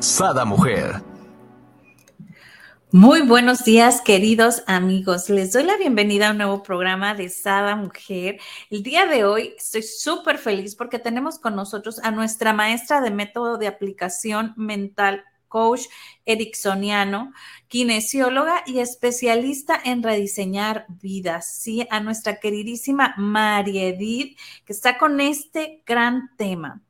Sada Mujer. Muy buenos días, queridos amigos. Les doy la bienvenida a un nuevo programa de Sada Mujer. El día de hoy estoy súper feliz porque tenemos con nosotros a nuestra maestra de método de aplicación mental coach ericksoniano, kinesióloga y especialista en rediseñar vidas. Sí, a nuestra queridísima María Edith, que está con este gran tema.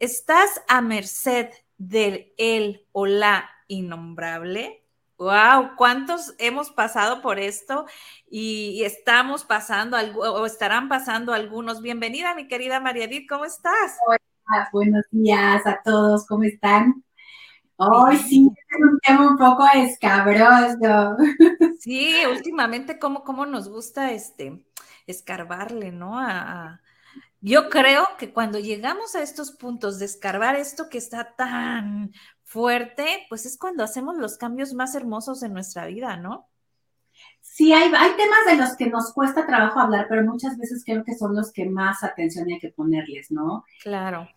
¿Estás a merced del él o la innombrable? Wow, ¿cuántos hemos pasado por esto y, estamos pasando o estarán pasando algunos? Bienvenida, mi querida María Edith, ¿cómo estás? Hola, buenos días a todos, ¿cómo están? Hoy sí, es un tema un poco escabroso. Sí, últimamente, ¿cómo, cómo nos gusta este escarbarle, ¿no? A, yo creo que cuando llegamos a estos puntos de escarbar esto que está tan fuerte, pues es cuando hacemos los cambios más hermosos en nuestra vida, ¿no? Sí, hay, hay temas de los que nos cuesta trabajo hablar, pero muchas veces creo que son los que más atención hay que ponerles, ¿no? Claro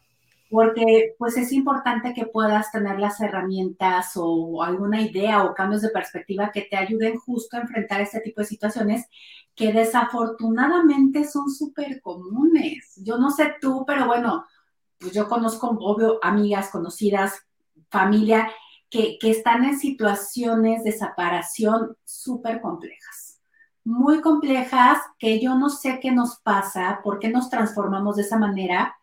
porque pues es importante que puedas tener las herramientas o alguna idea o cambios de perspectiva que te ayuden justo a enfrentar este tipo de situaciones que desafortunadamente son súper comunes. Yo no sé tú, pero bueno, pues yo conozco, obvio, amigas, conocidas, familia, que, que están en situaciones de separación súper complejas, muy complejas, que yo no sé qué nos pasa, por qué nos transformamos de esa manera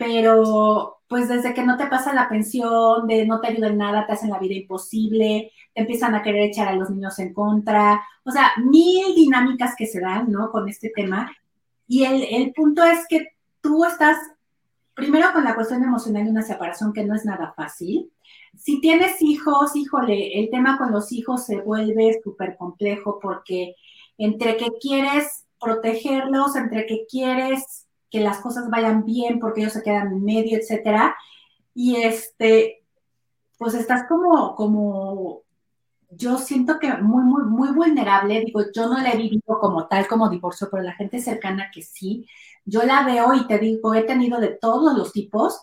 pero pues desde que no te pasa la pensión, de no te ayudan nada, te hacen la vida imposible, te empiezan a querer echar a los niños en contra, o sea, mil dinámicas que se dan, ¿no? Con este tema. Y el, el punto es que tú estás, primero con la cuestión emocional de una separación que no es nada fácil. Si tienes hijos, híjole, el tema con los hijos se vuelve súper complejo porque entre que quieres protegerlos, entre que quieres que las cosas vayan bien porque ellos se quedan en medio, etcétera. Y este, pues estás como, como, yo siento que muy, muy, muy vulnerable. Digo, yo no la he vivido como tal, como divorcio, pero la gente cercana que sí. Yo la veo y te digo, he tenido de todos los tipos.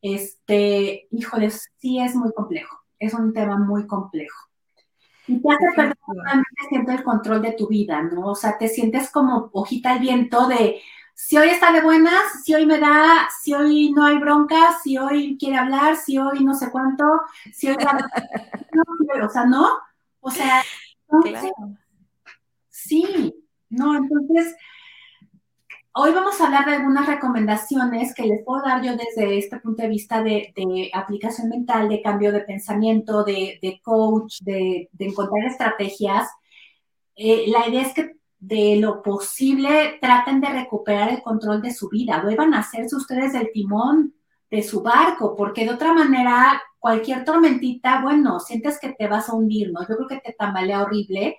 Este, híjoles, sí es muy complejo. Es un tema muy complejo. Y te hace perder totalmente el control de tu vida, ¿no? O sea, te sientes como hojita al viento de, si hoy está de buenas, si hoy me da, si hoy no hay bronca, si hoy quiere hablar, si hoy no sé cuánto, si hoy... no, o sea, ¿no? O sea, sí, no, entonces, hoy vamos a hablar de algunas recomendaciones que les puedo dar yo desde este punto de vista de, aplicación mental, de cambio de pensamiento, de, coach, de, encontrar estrategias. Eh, la idea es que de lo posible traten de recuperar el control de su vida, vuelvan a hacerse ustedes el timón de su barco, porque de otra manera, cualquier tormentita, bueno, sientes que te vas a hundir, ¿no? Yo creo que te tambalea horrible.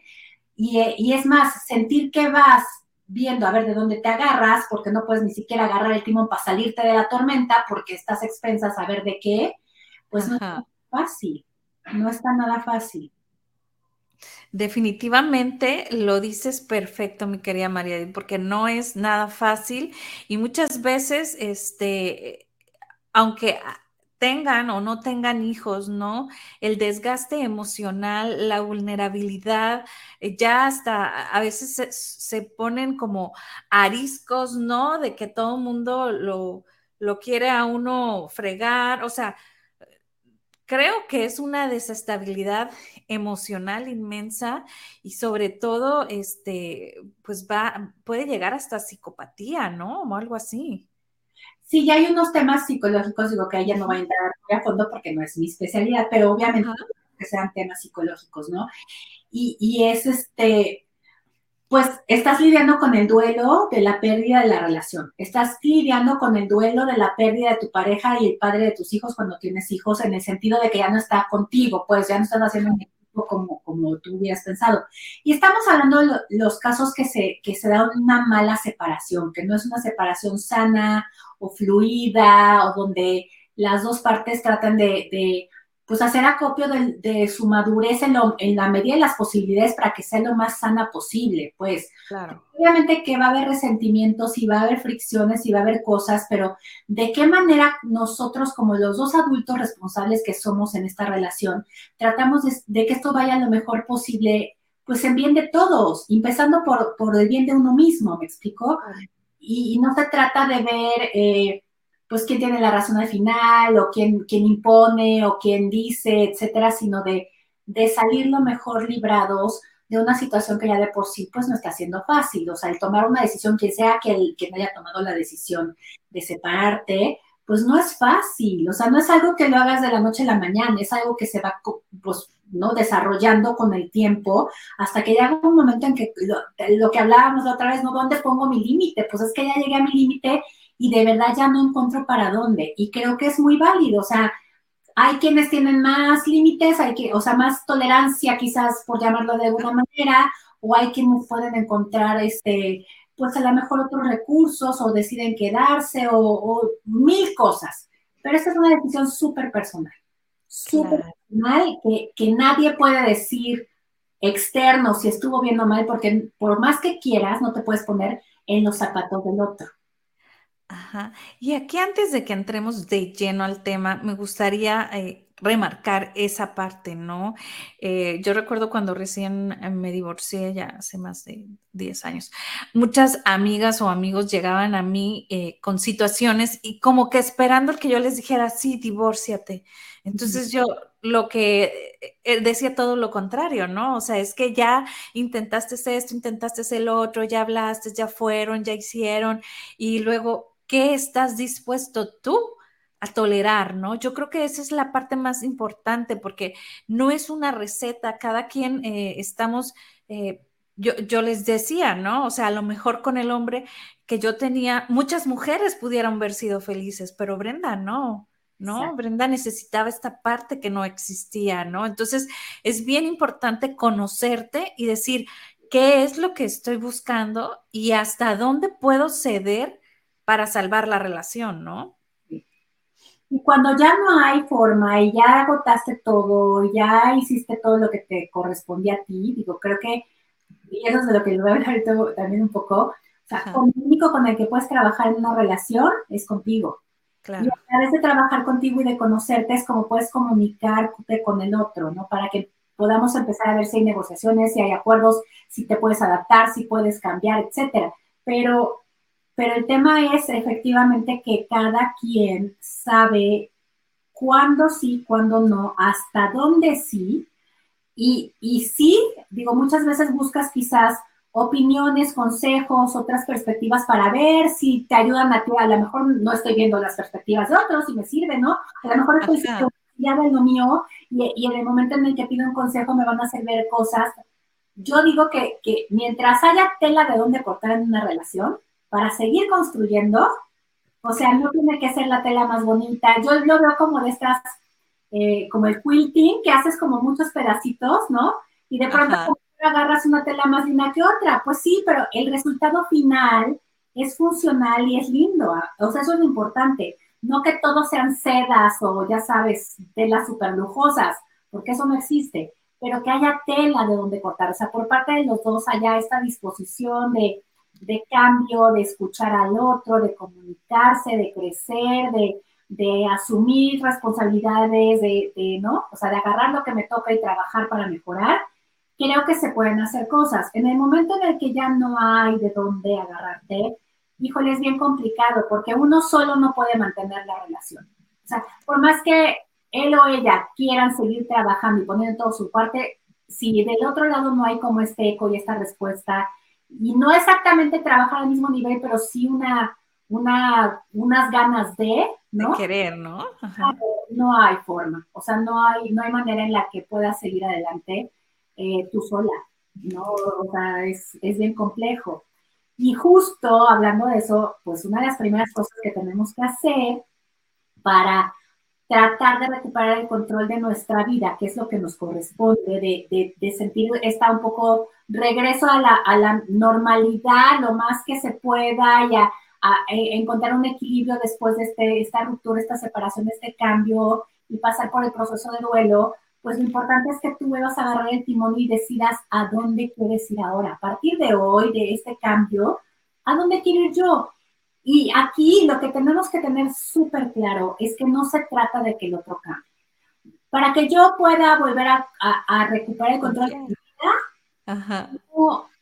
Y, y es más, sentir que vas viendo a ver de dónde te agarras, porque no puedes ni siquiera agarrar el timón para salirte de la tormenta, porque estás expensas a ver de qué, pues no es fácil, no está nada fácil. Definitivamente lo dices perfecto, mi querida María, porque no es nada fácil y muchas veces, este, aunque tengan o no tengan hijos, ¿no? El desgaste emocional, la vulnerabilidad, eh, ya hasta a veces se, ponen como ariscos, ¿no? De que todo el mundo lo, lo quiere a uno fregar, o sea, creo que es una desestabilidad emocional inmensa y sobre todo, este, pues va, puede llegar hasta psicopatía, ¿no? O algo así. Sí, ya hay unos temas psicológicos, digo que ella no va a entrar muy a fondo porque no es mi especialidad, pero obviamente que sean temas psicológicos, ¿no? Y, y es este, pues estás lidiando con el duelo de la pérdida de la relación, estás lidiando con el duelo de la pérdida de tu pareja y el padre de tus hijos cuando tienes hijos, en el sentido de que ya no está contigo, pues ya no estás haciendo un equipo como, como tú hubieras pensado. Y estamos hablando de los casos que se, que se da una mala separación, que no es una separación sana o fluida o donde las dos partes tratan de pues hacer acopio de, su madurez en, la medida de las posibilidades para que sea lo más sana posible, pues. Claro. Obviamente que va a haber resentimientos y va a haber fricciones y va a haber cosas, pero ¿de qué manera nosotros como los dos adultos responsables que somos en esta relación tratamos de, que esto vaya lo mejor posible, pues en bien de todos, empezando por, por el bien de uno mismo, ¿me explico? Y, no se trata de ver... Eh, pues quién tiene la razón al final, o quién, quién impone, o quién dice, etcétera, sino de, de salir lo mejor librados de una situación que ya de por sí pues no está siendo fácil. O sea, el tomar una decisión, quien sea que, el, que haya tomado la decisión de separarte, pues no es fácil. O sea, no es algo que lo hagas de la noche a la mañana, es algo que se va pues, ¿no? desarrollando con el tiempo hasta que llega un momento en que lo, lo que hablábamos la otra vez, ¿no? ¿Dónde pongo mi límite? Pues es que ya llegué a mi límite y de verdad ya no encuentro para dónde. Y creo que es muy válido, o sea, hay quienes tienen más límites, hay que, o sea, más tolerancia quizás por llamarlo de alguna manera, o hay quienes pueden encontrar este, pues a lo mejor otros recursos o deciden quedarse o, mil cosas. Pero esta es una decisión súper personal, súper personal que, que nadie puede decir externo si estuvo bien o mal, porque por más que quieras, no te puedes poner en los zapatos del otro. Ajá. Y aquí antes de que entremos de lleno al tema, me gustaría eh, remarcar esa parte, ¿no? Eh, yo recuerdo cuando recién eh, me divorcié, ya hace más de 10 años, muchas amigas o amigos llegaban a mí con situaciones y como que esperando que yo les dijera, sí, divórciate. Entonces yo lo que decía todo lo contrario, ¿no? O sea, es que ya intentaste esto, intentaste el otro, ya hablaste, ya fueron, ya hicieron, y luego qué estás dispuesto tú a tolerar, ¿no? Yo creo que esa es la parte más importante porque no es una receta, cada quien eh, estamos, eh, yo, yo, les decía, ¿no? O sea, a lo mejor con el hombre que yo tenía, muchas mujeres pudieron haber sido felices, pero Brenda no. ¿no? Brenda necesitaba esta parte que no existía, ¿no? Entonces, es bien importante conocerte y decir qué es lo que estoy buscando y hasta dónde puedo ceder para salvar la relación, ¿no? Y cuando ya no hay forma y ya agotaste todo, ya hiciste todo lo que te correspondía a ti, digo, creo que, y eso es de lo que voy a hablar también un poco, o sea, el único con el que puedes trabajar en una relación es contigo. Claro. Y a través de trabajar contigo y de conocerte es como puedes comunicarte con el otro, ¿no? Para que podamos empezar a ver si hay negociaciones, si hay acuerdos, si te puedes adaptar, si puedes cambiar, etcétera. Pero pero el tema es efectivamente que cada quien sabe cuándo sí, cuándo no, hasta dónde sí. Y, y sí, digo, muchas veces buscas quizás opiniones, consejos, otras perspectivas para ver si te ayudan a ti. A lo mejor no estoy viendo las perspectivas de otros y me sirve, ¿no? A lo mejor estoy ya de lo mío y, y, en el momento en el que pido un consejo me van a hacer ver cosas. Yo digo que, que mientras haya tela de dónde cortar en una relación, para seguir construyendo. O sea, no tiene que ser la tela más bonita. Yo lo veo como de estas, eh, como el quilting, que haces como muchos pedacitos, ¿no? Y de pronto agarras una tela más linda que otra. Pues sí, pero el resultado final es funcional y es lindo. O sea, eso es lo importante. No que todos sean sedas o, ya sabes, telas súper lujosas, porque eso no existe, pero que haya tela de donde cortar. O sea, por parte de los dos haya esta disposición de de cambio, de escuchar al otro, de comunicarse, de crecer, de, asumir responsabilidades, de, ¿no? O sea, de agarrar lo que me toca y trabajar para mejorar, creo que se pueden hacer cosas. En el momento en el que ya no hay de dónde agarrarte, híjole, es bien complicado porque uno solo no puede mantener la relación. O sea, por más que él o ella quieran seguir trabajando y poniendo todo su parte, si del otro lado no hay como este eco y esta respuesta, y no exactamente trabajar al mismo nivel, pero sí una, una, unas ganas de, ¿no? De querer, ¿no? No hay forma, o sea, no hay, no hay manera en la que puedas seguir adelante eh, tú sola. ¿no? O sea, es, es bien complejo. Y justo hablando de eso, pues una de las primeras cosas que tenemos que hacer para tratar de recuperar el control de nuestra vida, que es lo que nos corresponde, de, de, sentir esta un poco regreso a la, a la, normalidad lo más que se pueda y a, encontrar un equilibrio después de este, esta ruptura, esta separación, este cambio y pasar por el proceso de duelo, pues lo importante es que tú vuelvas a agarrar el timón y decidas a dónde quieres ir ahora. A partir de hoy, de este cambio, ¿a dónde quiero ir yo? Y aquí lo que tenemos que tener súper claro es que no se trata de que el otro cambie. Para que yo pueda volver a, recuperar el control de mi vida,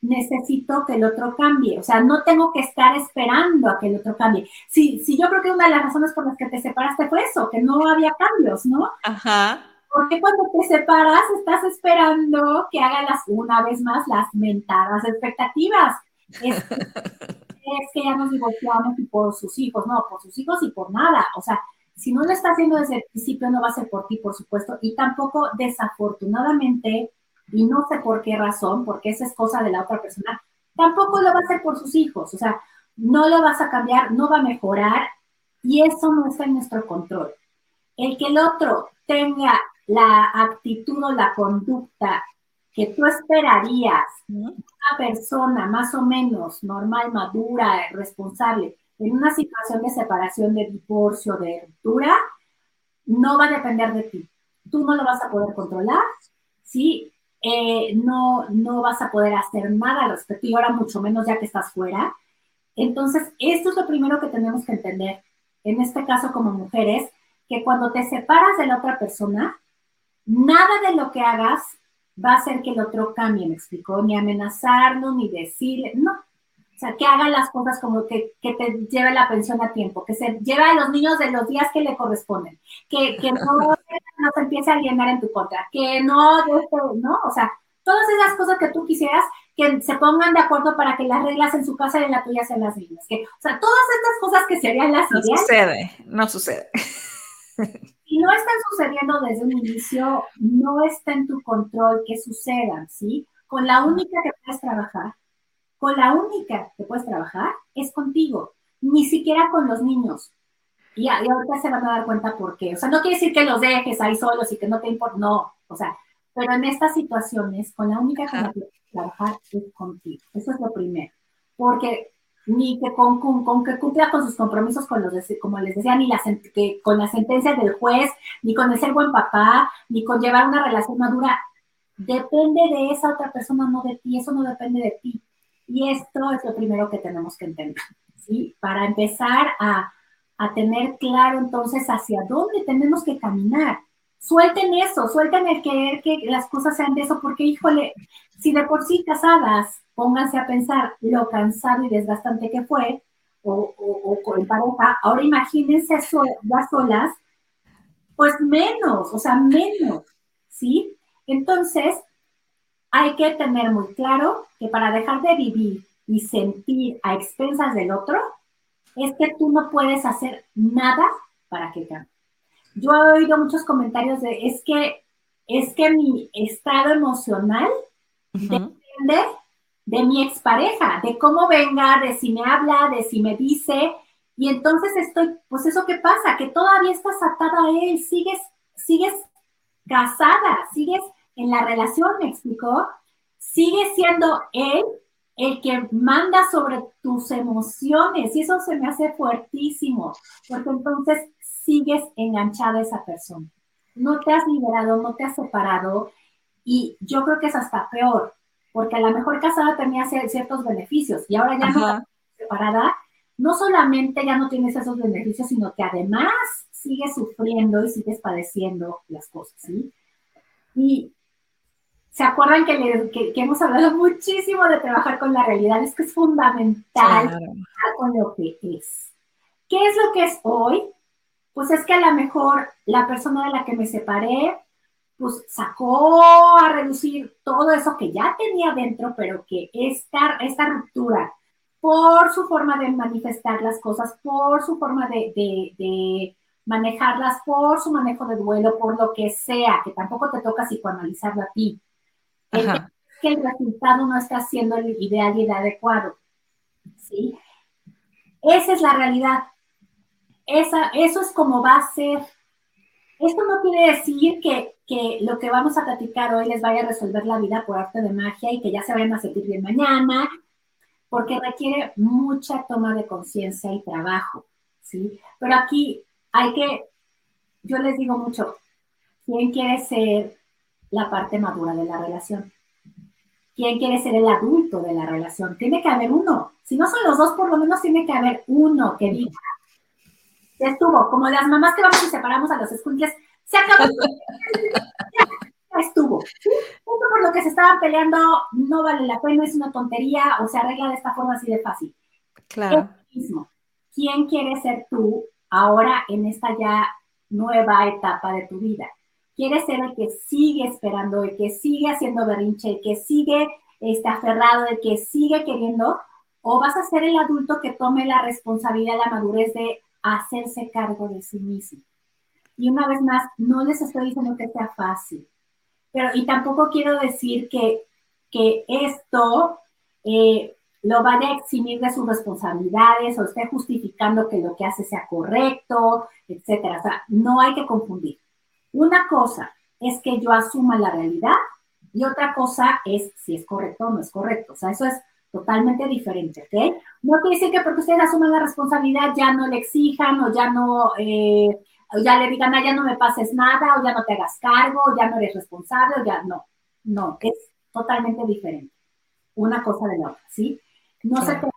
necesito que el otro cambie. O sea, no tengo que estar esperando a que el otro cambie. Si, si yo creo que una de las razones por las que te separaste fue eso, que no había cambios, ¿no? Ajá. Porque cuando te separas estás esperando que hagan las, una vez más las mentadas expectativas. Es, que ya nos divorciamos y por sus hijos, no, por sus hijos y por nada. O sea, si no lo está haciendo desde el principio, no va a ser por ti, por supuesto, y tampoco desafortunadamente, y no sé por qué razón, porque esa es cosa de la otra persona, tampoco lo va a hacer por sus hijos. O sea, no lo vas a cambiar, no va a mejorar, y eso no está en nuestro control. El que el otro tenga la actitud o la conducta que tú esperarías una persona más o menos normal, madura, responsable, en una situación de separación, de divorcio, de ruptura, no va a depender de ti. Tú no lo vas a poder controlar, ¿sí? Eh, no, no vas a poder hacer nada al respecto y ahora mucho menos ya que estás fuera. Entonces, esto es lo primero que tenemos que entender, en este caso como mujeres, que cuando te separas de la otra persona, nada de lo que hagas va a hacer que el otro cambie, me explicó, ni amenazarlo, ni decirle, no. O sea, que haga las cosas como que, que te lleve la pensión a tiempo, que se lleve a los niños de los días que le corresponden, que, que no, no se empiece a alienar en tu contra, que no, ¿no? O sea, todas esas cosas que tú quisieras que se pongan de acuerdo para que las reglas en su casa y en la tuya sean las mismas. Que, o sea, todas estas cosas que serían las no No sucede, no sucede. Si no están sucediendo desde un inicio, no está en tu control que sucedan, ¿sí? Con la única que puedes trabajar, con la única que puedes trabajar es contigo, ni siquiera con los niños. Y, ahorita se van a dar cuenta por qué. O sea, no quiere decir que los dejes ahí solos y que no te importa, no. O sea, pero en estas situaciones, con la única que puedes trabajar es contigo. Eso es lo primero. Porque ni que con, con, que cumpla con sus compromisos con los, como les decía, ni la, que, con la sentencia del juez, ni con el ser buen papá, ni con llevar una relación madura. Depende de esa otra persona, no de ti, eso no depende de ti. Y esto es lo primero que tenemos que entender, ¿sí? Para empezar a, a tener claro entonces hacia dónde tenemos que caminar. Suelten eso, suelten el querer que las cosas sean de eso, porque híjole, si de por sí casadas pónganse a pensar lo cansado y desgastante que fue, o, o, con pareja, ahora imagínense las solas, pues menos, o sea, menos, ¿sí? Entonces, hay que tener muy claro que para dejar de vivir y sentir a expensas del otro, es que tú no puedes hacer nada para que cambie. Yo he oído muchos comentarios de, es que, es que mi estado emocional depende de mi expareja, de cómo venga, de si me habla, de si me dice. Y entonces estoy, pues eso qué pasa, que todavía estás atada a él, sigues, sigues casada, sigues en la relación, me explicó, sigue siendo él el que manda sobre tus emociones y eso se me hace fuertísimo, porque entonces sigues enganchada a esa persona. No te has liberado, no te has separado y yo creo que es hasta peor, porque a lo mejor casada tenía ciertos beneficios y ahora ya no separada, no solamente ya no tienes esos beneficios, sino que además sigues sufriendo y sigues padeciendo las cosas, ¿sí? Y se acuerdan que, hemos hablado muchísimo de trabajar con la realidad, es que es fundamental trabajar con lo que es. ¿Qué es lo que es hoy? Pues es que a lo mejor la persona de la que me separé pues sacó a reducir todo eso que ya tenía dentro, pero que esta, esta ruptura, por su forma de manifestar las cosas, por su forma de, manejarlas, por su manejo de duelo, por lo que sea, que tampoco te toca psicoanalizarlo a ti. que el resultado no está siendo el ideal y el adecuado. ¿Sí? Esa es la realidad. Esa, eso es como va a ser. Esto no quiere decir que, que, lo que vamos a platicar hoy les vaya a resolver la vida por arte de magia y que ya se vayan a sentir bien mañana, porque requiere mucha toma de conciencia y trabajo, ¿sí? Pero aquí hay que, yo les digo mucho, ¿quién quiere ser la parte madura de la relación? ¿Quién quiere ser el adulto de la relación? Tiene que haber uno. Si no son los dos, por lo menos tiene que haber uno que diga, ya estuvo, como las mamás que vamos y separamos a los escuintes, se acabó. ya, estuvo. Punto por lo que se estaban peleando no vale la pena, es una tontería o se arregla de esta forma así de fácil. Claro. mismo. ¿Quién quieres ser tú ahora en esta ya nueva etapa de tu vida? ¿Quieres ser el que sigue esperando, el que sigue haciendo berrinche, el que sigue este, aferrado, el que sigue queriendo? ¿O vas a ser el adulto que tome la responsabilidad, la madurez de hacerse cargo de sí mismo? Y una vez más, no les estoy diciendo que sea fácil, pero y tampoco quiero decir que, que esto eh, lo vaya a eximir de sus responsabilidades o esté justificando que lo que hace sea correcto, etcétera. O sea, no hay que confundir. Una cosa es que yo asuma la realidad y otra cosa es si es correcto o no es correcto. O sea, eso es totalmente diferente, ¿ok? No quiere decir que porque ustedes asuman la responsabilidad ya no le exijan o ya no, eh, o ya le digan, ah, ya no me pases nada, o ya no te hagas cargo, o ya no eres responsable, o ya no. No, es totalmente diferente. Una cosa de la otra, ¿sí? No se trata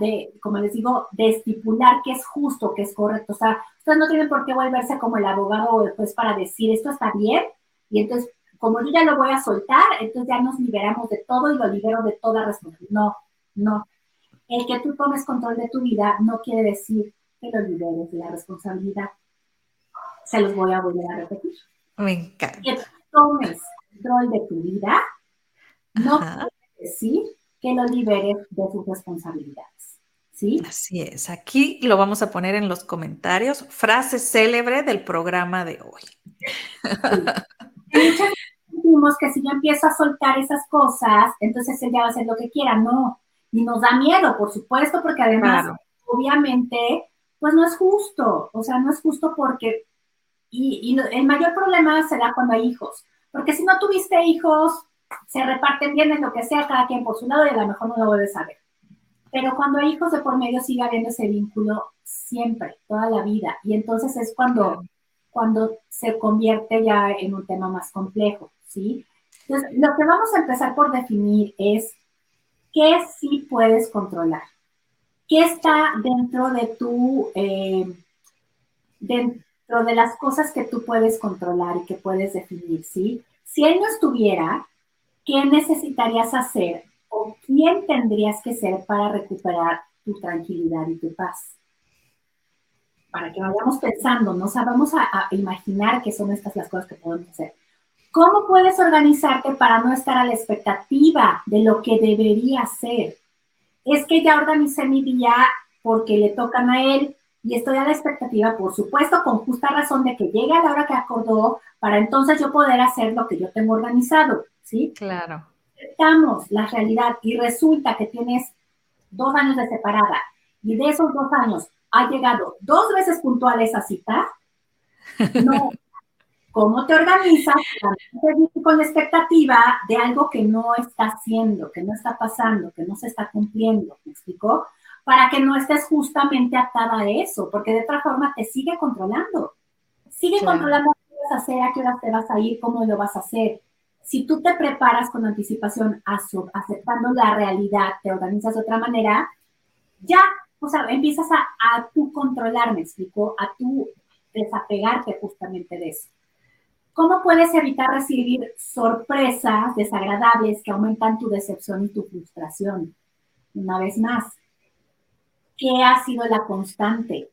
de, como les digo, de estipular qué es justo, qué es correcto. O sea, ustedes no tienen por qué volverse como el abogado o después para decir esto está bien, y entonces, como yo ya lo voy a soltar, entonces ya nos liberamos de todo y lo libero de toda responsabilidad. No, no. El que tú tomes control de tu vida no quiere decir que lo liberes de la responsabilidad se los voy a volver a repetir. Me encanta. Que tomes control de tu vida no quiere decir que lo liberes de sus responsabilidades. ¿Sí? Así es. Aquí lo vamos a poner en los comentarios. Frase célebre del programa de hoy. Sí. Muchas que si yo empiezo a soltar esas cosas, entonces ella va a hacer lo que quiera. No. Y nos da miedo, por supuesto, porque además, obviamente, pues no es justo. O sea, no es justo porque y, el mayor problema se da cuando hay hijos, porque si no tuviste hijos, se reparten bien en lo que sea, cada quien por su lado y a lo mejor no lo a ver. Pero cuando hay hijos de por medio sigue habiendo ese vínculo siempre, toda la vida. Y entonces es cuando, cuando se convierte ya en un tema más complejo, ¿sí? Entonces, lo que vamos a empezar por definir es qué sí puedes controlar. ¿Qué está dentro de tu, eh, pero de las cosas que tú puedes controlar y que puedes definir, ¿sí? Si él no estuviera, ¿qué necesitarías hacer o quién tendrías que ser para recuperar tu tranquilidad y tu paz? Para que vayamos pensando, ¿no? O sea, vamos a, a imaginar que son estas las cosas que podemos hacer. ¿Cómo puedes organizarte para no estar a la expectativa de lo que debería ser? Es que ya organicé mi día porque le tocan a él, y estoy a la expectativa, por supuesto, con justa razón de que llegue a la hora que acordó para entonces yo poder hacer lo que yo tengo organizado, ¿sí? Claro. Aceptamos la realidad y resulta que tienes dos años de separada y de esos dos años ha llegado dos veces puntual esa cita, no. ¿Cómo te organizas con expectativa de algo que no está haciendo, que no está pasando, que no se está cumpliendo? ¿Me explicó? para que no estés justamente atada a eso, porque de otra forma te sigue controlando. Sigue controlando qué vas a hacer, a qué hora te vas a ir, cómo lo vas a hacer. Si tú te preparas con anticipación, aceptando la realidad, te organizas de otra manera, ya, o sea, empiezas a, a tú controlar, me explico, a tú desapegarte justamente de eso. ¿Cómo puedes evitar recibir sorpresas desagradables que aumentan tu decepción y tu frustración? Una vez más, ¿qué ha sido la constante?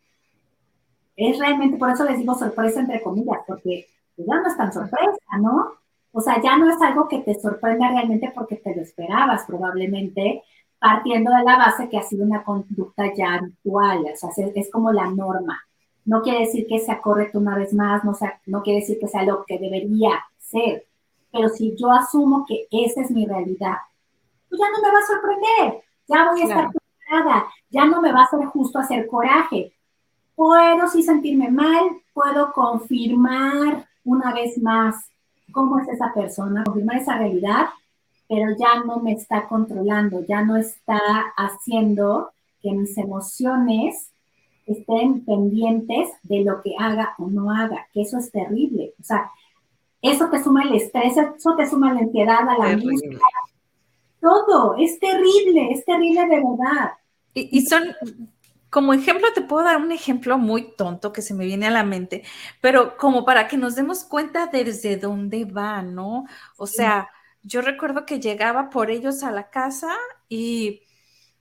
Es realmente, por eso les digo sorpresa entre comillas, porque ya no es tan sorpresa, ¿no? O sea, ya no es algo que te sorprenda realmente porque te lo esperabas probablemente, partiendo de la base que ha sido una conducta ya habitual, o sea, es, como la norma. No quiere decir que sea correcto una vez más, no, sea, no quiere decir que sea lo que debería ser, Pero si yo asumo que esa es mi realidad, pues ya no me va a sorprender, ya voy a estar preparada, ya no me va a ser justo hacer coraje. Puedo sí sentirme mal, puedo confirmar una vez más cómo es esa persona, confirmar esa realidad, pero ya no me está controlando, ya no está haciendo que mis emociones estén pendientes de lo que haga o no haga, que eso es terrible. O sea, eso te suma el estrés, eso te suma la ansiedad, a la angustia, todo, es terrible, es terrible de verdad. Y, y, son, como ejemplo, te puedo dar un ejemplo muy tonto que se me viene a la mente, pero como para que nos demos cuenta desde dónde va, ¿no? O sea, yo recuerdo que llegaba por ellos a la casa y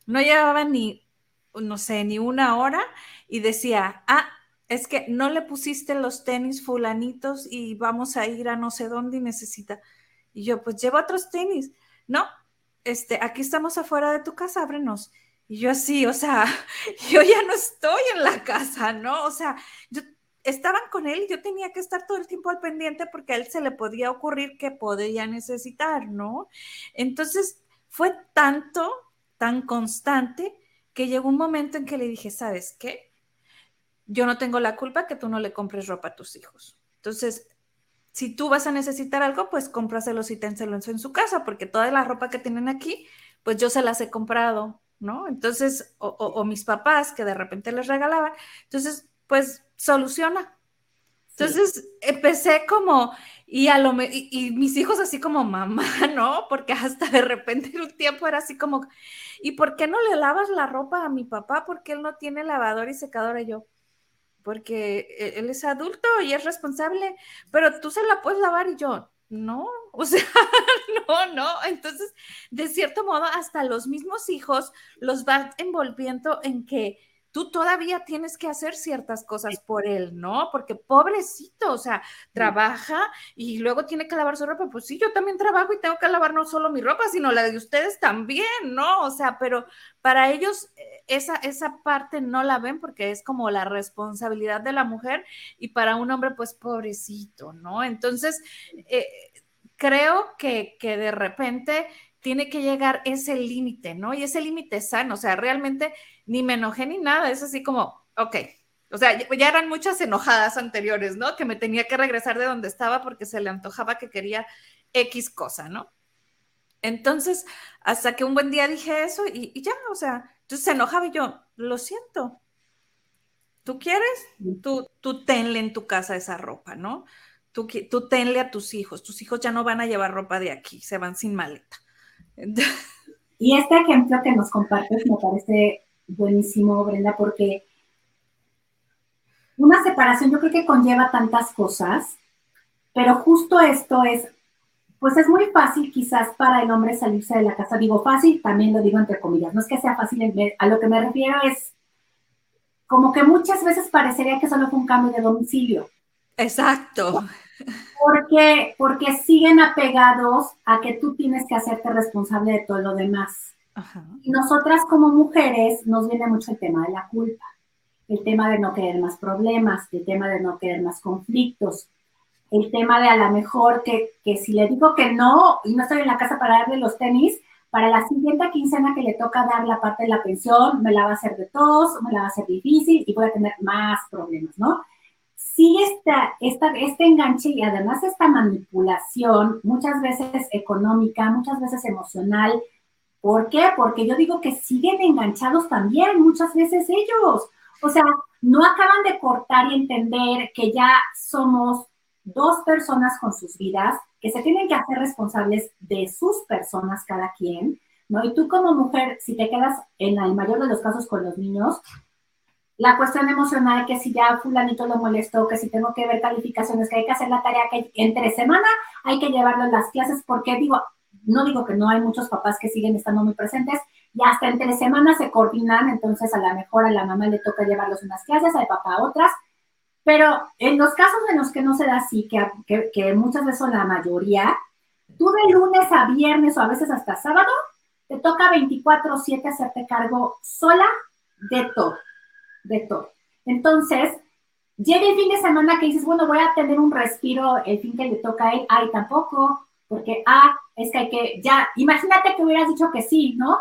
no llevaba ni, no sé, ni una hora y decía, ah, es que no le pusiste los tenis fulanitos y vamos a ir a no sé dónde y necesita. Y yo, pues llevo otros tenis. No, este, aquí estamos afuera de tu casa, ábrenos. Y yo así, o sea, yo ya no estoy en la casa, ¿no? O sea, yo estaban con él y yo tenía que estar todo el tiempo al pendiente porque a él se le podía ocurrir que podría necesitar, ¿no? Entonces, fue tanto, tan constante, que llegó un momento en que le dije, ¿sabes qué? yo no tengo la culpa que tú no le compres ropa a tus hijos. Entonces, si tú vas a necesitar algo, pues cómpraselos y ténselos en su casa, porque toda la ropa que tienen aquí, pues yo se las he comprado, ¿no? Entonces, o, mis papás que de repente les regalaban, entonces, pues soluciona. Entonces, empecé como, y, a lo, y, y mis hijos así como mamá, ¿no? Porque hasta de repente en un tiempo era así como, ¿y por qué no le lavas la ropa a mi papá? Porque él no tiene lavador y secador. Y yo, porque e-, él es adulto y es responsable, pero tú se la puedes lavar y yo, no, o sea, no, no. Entonces, de cierto modo, hasta los mismos hijos los van envolviendo en que tú todavía tienes que hacer ciertas cosas por él, ¿no? Porque pobrecito, o sea, trabaja y luego tiene que lavar su ropa. Pues sí, yo también trabajo y tengo que lavar no solo mi ropa, sino la de ustedes también, ¿no? O sea, pero para ellos eh, esa, esa parte no la ven porque es como la responsabilidad de la mujer y para un hombre, pues pobrecito, ¿no? Entonces, eh, creo que, que de repente tiene que llegar ese límite, ¿no? Y ese límite sano, o sea, realmente ni me enojé ni nada, es así como, ok, o sea, ya eran muchas enojadas anteriores, ¿no? Que me tenía que regresar de donde estaba porque se le antojaba que quería X cosa, ¿no? Entonces, hasta que un buen día dije eso y, ya, o sea, entonces se enojaba y yo, lo siento. ¿Tú quieres? Tú, tú tenle en tu casa esa ropa, ¿no? Tú, tú tenle a tus hijos. Tus hijos ya no van a llevar ropa de aquí, se van sin maleta. Y este ejemplo que nos compartes me parece buenísimo, Brenda, porque una separación yo creo que conlleva tantas cosas, pero justo esto es, pues es muy fácil quizás para el hombre salirse de la casa. Digo fácil, también lo digo entre comillas, no es que sea fácil, a lo que me refiero es como que muchas veces parecería que solo fue un cambio de domicilio. Exacto. Porque, porque siguen apegados a que tú tienes que hacerte responsable de todo lo demás. Y nosotras como mujeres nos viene mucho el tema de la culpa, el tema de no querer más problemas, el tema de no querer más conflictos, el tema de a lo mejor que, que si le digo que no y no estoy en la casa para darle los tenis, para la siguiente quincena que le toca dar la parte de la pensión, me la va a hacer de tos, me la va a hacer difícil y voy a tener más problemas, ¿no? sí está, este enganche y además esta manipulación, muchas veces económica, muchas veces emocional. ¿Por qué? Porque yo digo que siguen enganchados también muchas veces ellos. O sea, no acaban de cortar y entender que ya somos dos personas con sus vidas, que se tienen que hacer responsables de sus personas cada quien, ¿no? Y tú como mujer, si te quedas en el mayor de los casos con los niños, la cuestión emocional, que si ya fulanito lo molestó, que si tengo que ver calificaciones, que hay que hacer la tarea, que entre semana hay que llevarlo en las clases, porque digo, no digo que no hay muchos papás que siguen estando muy presentes, y hasta entre semana se coordinan, entonces a lo mejor a la mamá le toca llevarlos unas clases, al papá otras, pero en los casos en los que no se da así, que, que muchas veces son la mayoría, tú de lunes a viernes o a veces hasta sábado, te toca 24/7 hacerte cargo sola de todo de todo. Entonces, llega el fin de semana que dices, bueno, voy a tener un respiro el fin que le toca a él, ay, tampoco, porque, ah, es que hay que, ya, imagínate que hubieras dicho que sí, ¿no?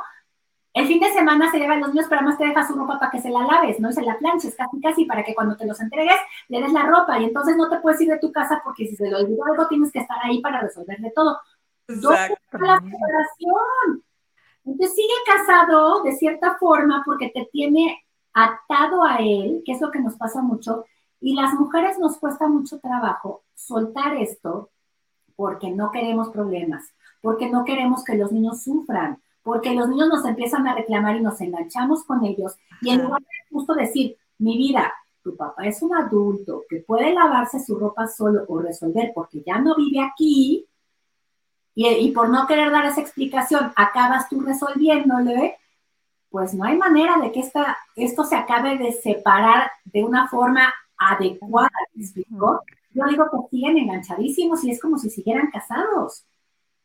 El fin de semana se llevan los niños, pero además te dejas su ropa para que se la laves, ¿no? Y se la planches casi casi para que cuando te los entregues le des la ropa y entonces no te puedes ir de tu casa porque si se le olvidó algo tienes que estar ahí para resolverle todo. Exacto. la separación. Entonces sigue casado de cierta forma porque te tiene atado a él, que es lo que nos pasa mucho, y las mujeres nos cuesta mucho trabajo soltar esto porque no queremos problemas, porque no queremos que los niños sufran, porque los niños nos empiezan a reclamar y nos enganchamos con ellos. Y en lugar de justo decir, mi vida, tu papá es un adulto que puede lavarse su ropa solo o resolver porque ya no vive aquí, y, por no querer dar esa explicación, acabas tú resolviéndole, pues no hay manera de que esta, esto se acabe de separar de una forma adecuada, ¿me explico? Yo digo que siguen enganchadísimos y es como si siguieran casados.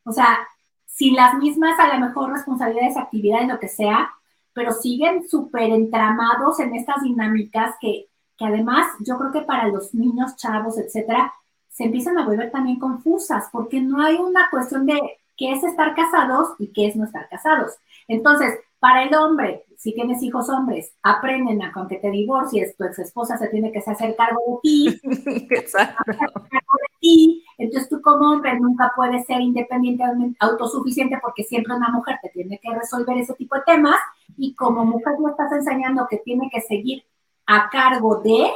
O sea, sin las mismas, a lo mejor, responsabilidades, actividades, lo que sea, pero siguen súper entramados en estas dinámicas que, que además yo creo que para los niños, chavos, etcétera, se empiezan a volver también confusas porque no hay una cuestión de qué es estar casados y qué es no estar casados. Entonces, para el hombre, si tienes hijos hombres, aprenden a con que te divorcies, tu ex esposa se tiene que hacer cargo de ti. Exacto. Cargo de ti. Entonces tú como hombre nunca puedes ser independientemente autosuficiente porque siempre una mujer te tiene que resolver ese tipo de temas y como mujer le estás enseñando que tiene que seguir a cargo de,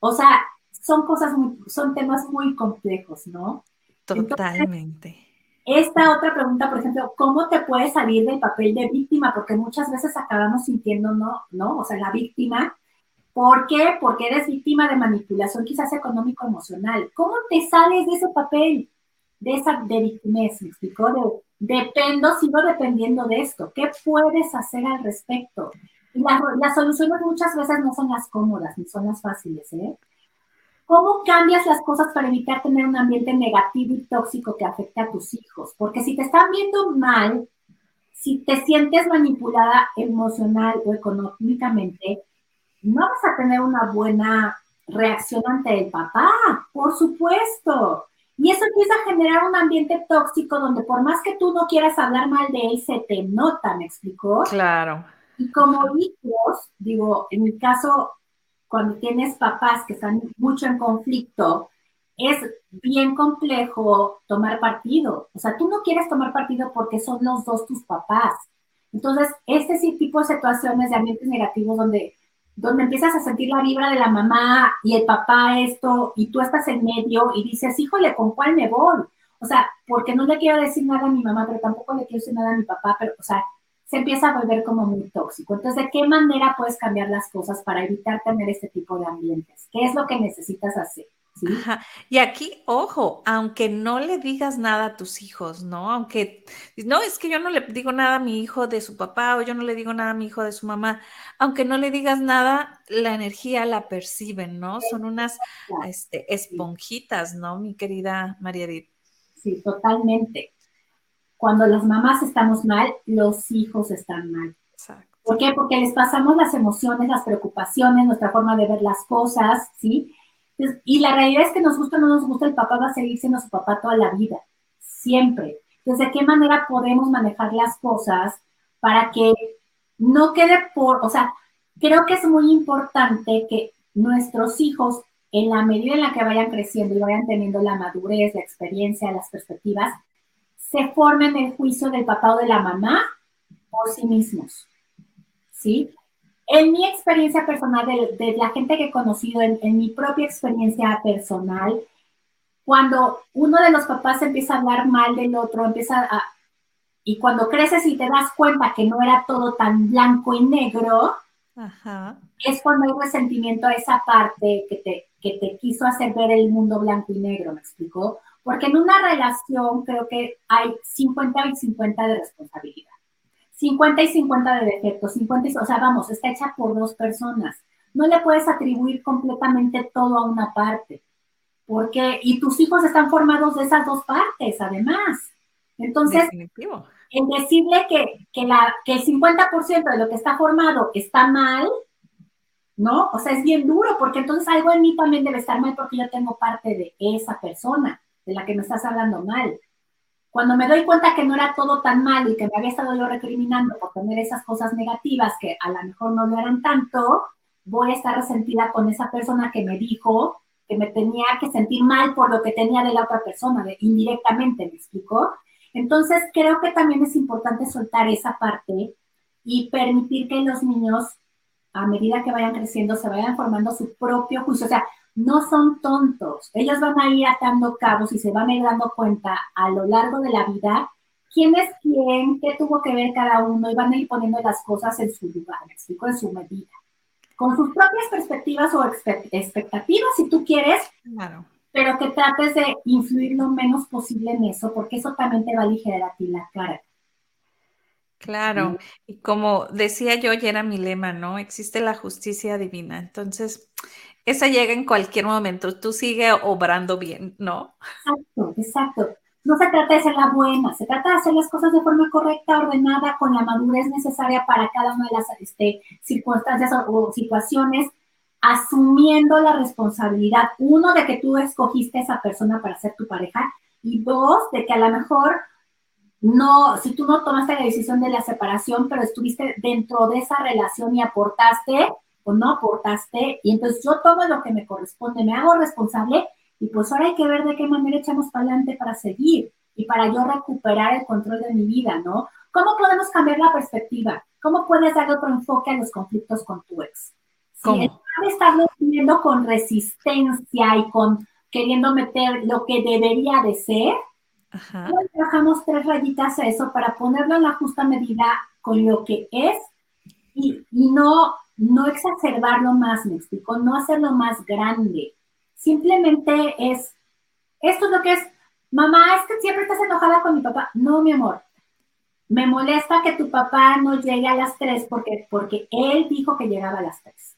o sea, son cosas muy, son temas muy complejos, ¿no? Totalmente. Esta otra pregunta, por ejemplo, ¿cómo te puedes salir del papel de víctima? Porque muchas veces acabamos sintiendo, ¿no? ¿no? O sea, la víctima. ¿Por qué? Porque eres víctima de manipulación, quizás económico-emocional. ¿Cómo te sales de ese papel? De esa de ¿me explicó? dependo, sigo dependiendo de esto. ¿Qué puedes hacer al respecto? Y las soluciones muchas veces no son las cómodas, ni son las fáciles, ¿eh? ¿Cómo cambias las cosas para evitar tener un ambiente negativo y tóxico que afecte a tus hijos? Porque si te están viendo mal, si te sientes manipulada emocional o económicamente, no vas a tener una buena reacción ante el papá, por supuesto. Y eso empieza a generar un ambiente tóxico donde por más que tú no quieras hablar mal de él, se te nota, ¿me explicó? Claro. Y como hijos, digo, en mi caso, cuando tienes papás que están mucho en conflicto, es bien complejo tomar partido. O sea, tú no quieres tomar partido porque son los dos tus papás. Entonces, este tipo de situaciones de ambientes negativos donde, donde empiezas a sentir la vibra de la mamá y el papá esto, y tú estás en medio y dices, híjole, ¿con cuál me voy? O sea, porque no le quiero decir nada a mi mamá, pero tampoco le quiero decir nada a mi papá, pero, o sea, se empieza a volver como muy tóxico. Entonces, ¿de qué manera puedes cambiar las cosas para evitar tener este tipo de ambientes? ¿Qué es lo que necesitas hacer? Y aquí, ojo, aunque no le digas nada a tus hijos, ¿no? Aunque, no, es que yo no le digo nada a mi hijo de su papá o yo no le digo nada a mi hijo de su mamá, aunque no le digas nada, la energía la perciben, ¿no? Son unas este, esponjitas, ¿no, mi querida María Edith? Sí, totalmente cuando las mamás estamos mal, los hijos están mal. ¿Por qué? Porque les pasamos las emociones, las preocupaciones, nuestra forma de ver las cosas, ¿sí? y la realidad es que nos gusta o no nos gusta, el papá va a seguir siendo su papá toda la vida, siempre. Entonces, ¿de qué manera podemos manejar las cosas para que no quede por, o sea, creo que es muy importante que nuestros hijos, en la medida en la que vayan creciendo y vayan teniendo la madurez, la experiencia, las perspectivas, se formen el juicio del papá o de la mamá por sí mismos. ¿Sí? En mi experiencia personal, de, la gente que he conocido, en, mi propia experiencia personal, cuando uno de los papás empieza a hablar mal del otro, empieza a... Y cuando creces y te das cuenta que no era todo tan blanco y negro, es cuando hay resentimiento a esa parte que te, que te quiso hacer ver el mundo blanco y negro, ¿me explicó? Porque en una relación creo que hay 50 y 50 de responsabilidad. 50 y 50 de defectos, 50 y, o sea, vamos, está hecha por dos personas. No le puedes atribuir completamente todo a una parte, porque, y tus hijos están formados de esas dos partes, además. Entonces, Definitivo. en decirle que, que, la, que el 50% de lo que está formado está mal, ¿no? O sea, es bien duro, porque entonces algo en mí también debe estar mal porque yo tengo parte de esa persona de la que me estás hablando mal. Cuando me doy cuenta que no era todo tan malo y que me había estado yo recriminando por tener esas cosas negativas que a lo mejor no lo eran tanto, voy a estar resentida con esa persona que me dijo que me tenía que sentir mal por lo que tenía de la otra persona, indirectamente, ¿me explico? Entonces, creo que también es importante soltar esa parte y permitir que los niños, a medida que vayan creciendo, se vayan formando su propio juicio. O sea, no son tontos. Ellos van a ir atando cabos y se van a ir dando cuenta a lo largo de la vida quién es quién, qué tuvo que ver cada uno y van a ir poniendo las cosas en su lugar, ¿me explico? En su medida. Con sus propias perspectivas o expectativas, si tú quieres, claro. pero que trates de influir lo menos posible en eso, porque eso también te va a aligerar a ti la cara. Claro, y como decía yo, ya era mi lema, ¿no? Existe la justicia divina. Entonces, esa llega en cualquier momento, tú sigue obrando bien, ¿no? Exacto, exacto. No se trata de ser la buena, se trata de hacer las cosas de forma correcta, ordenada, con la madurez necesaria para cada una de las este, circunstancias o, situaciones, asumiendo la responsabilidad, uno, de que tú escogiste a esa persona para ser tu pareja, y dos, de que a lo mejor no, si tú no tomaste la decisión de la separación, pero estuviste dentro de esa relación y aportaste, no aportaste, y entonces yo tomo lo que me corresponde, me hago responsable, y pues ahora hay que ver de qué manera echamos para adelante para seguir y para yo recuperar el control de mi vida, ¿no? ¿Cómo podemos cambiar la perspectiva? ¿Cómo puedes dar otro enfoque a los conflictos con tu ex? Si en de estarlo viendo con resistencia y con queriendo meter lo que debería de ser, Ajá. trabajamos tres rayitas a eso para ponerlo en la justa medida con lo que es y, y no no exacerbarlo más, me explico, no hacerlo más grande. Simplemente es, esto es lo que es, mamá, es que siempre estás enojada con mi papá. No, mi amor, me molesta que tu papá no llegue a las tres porque, porque él dijo que llegaba a las tres.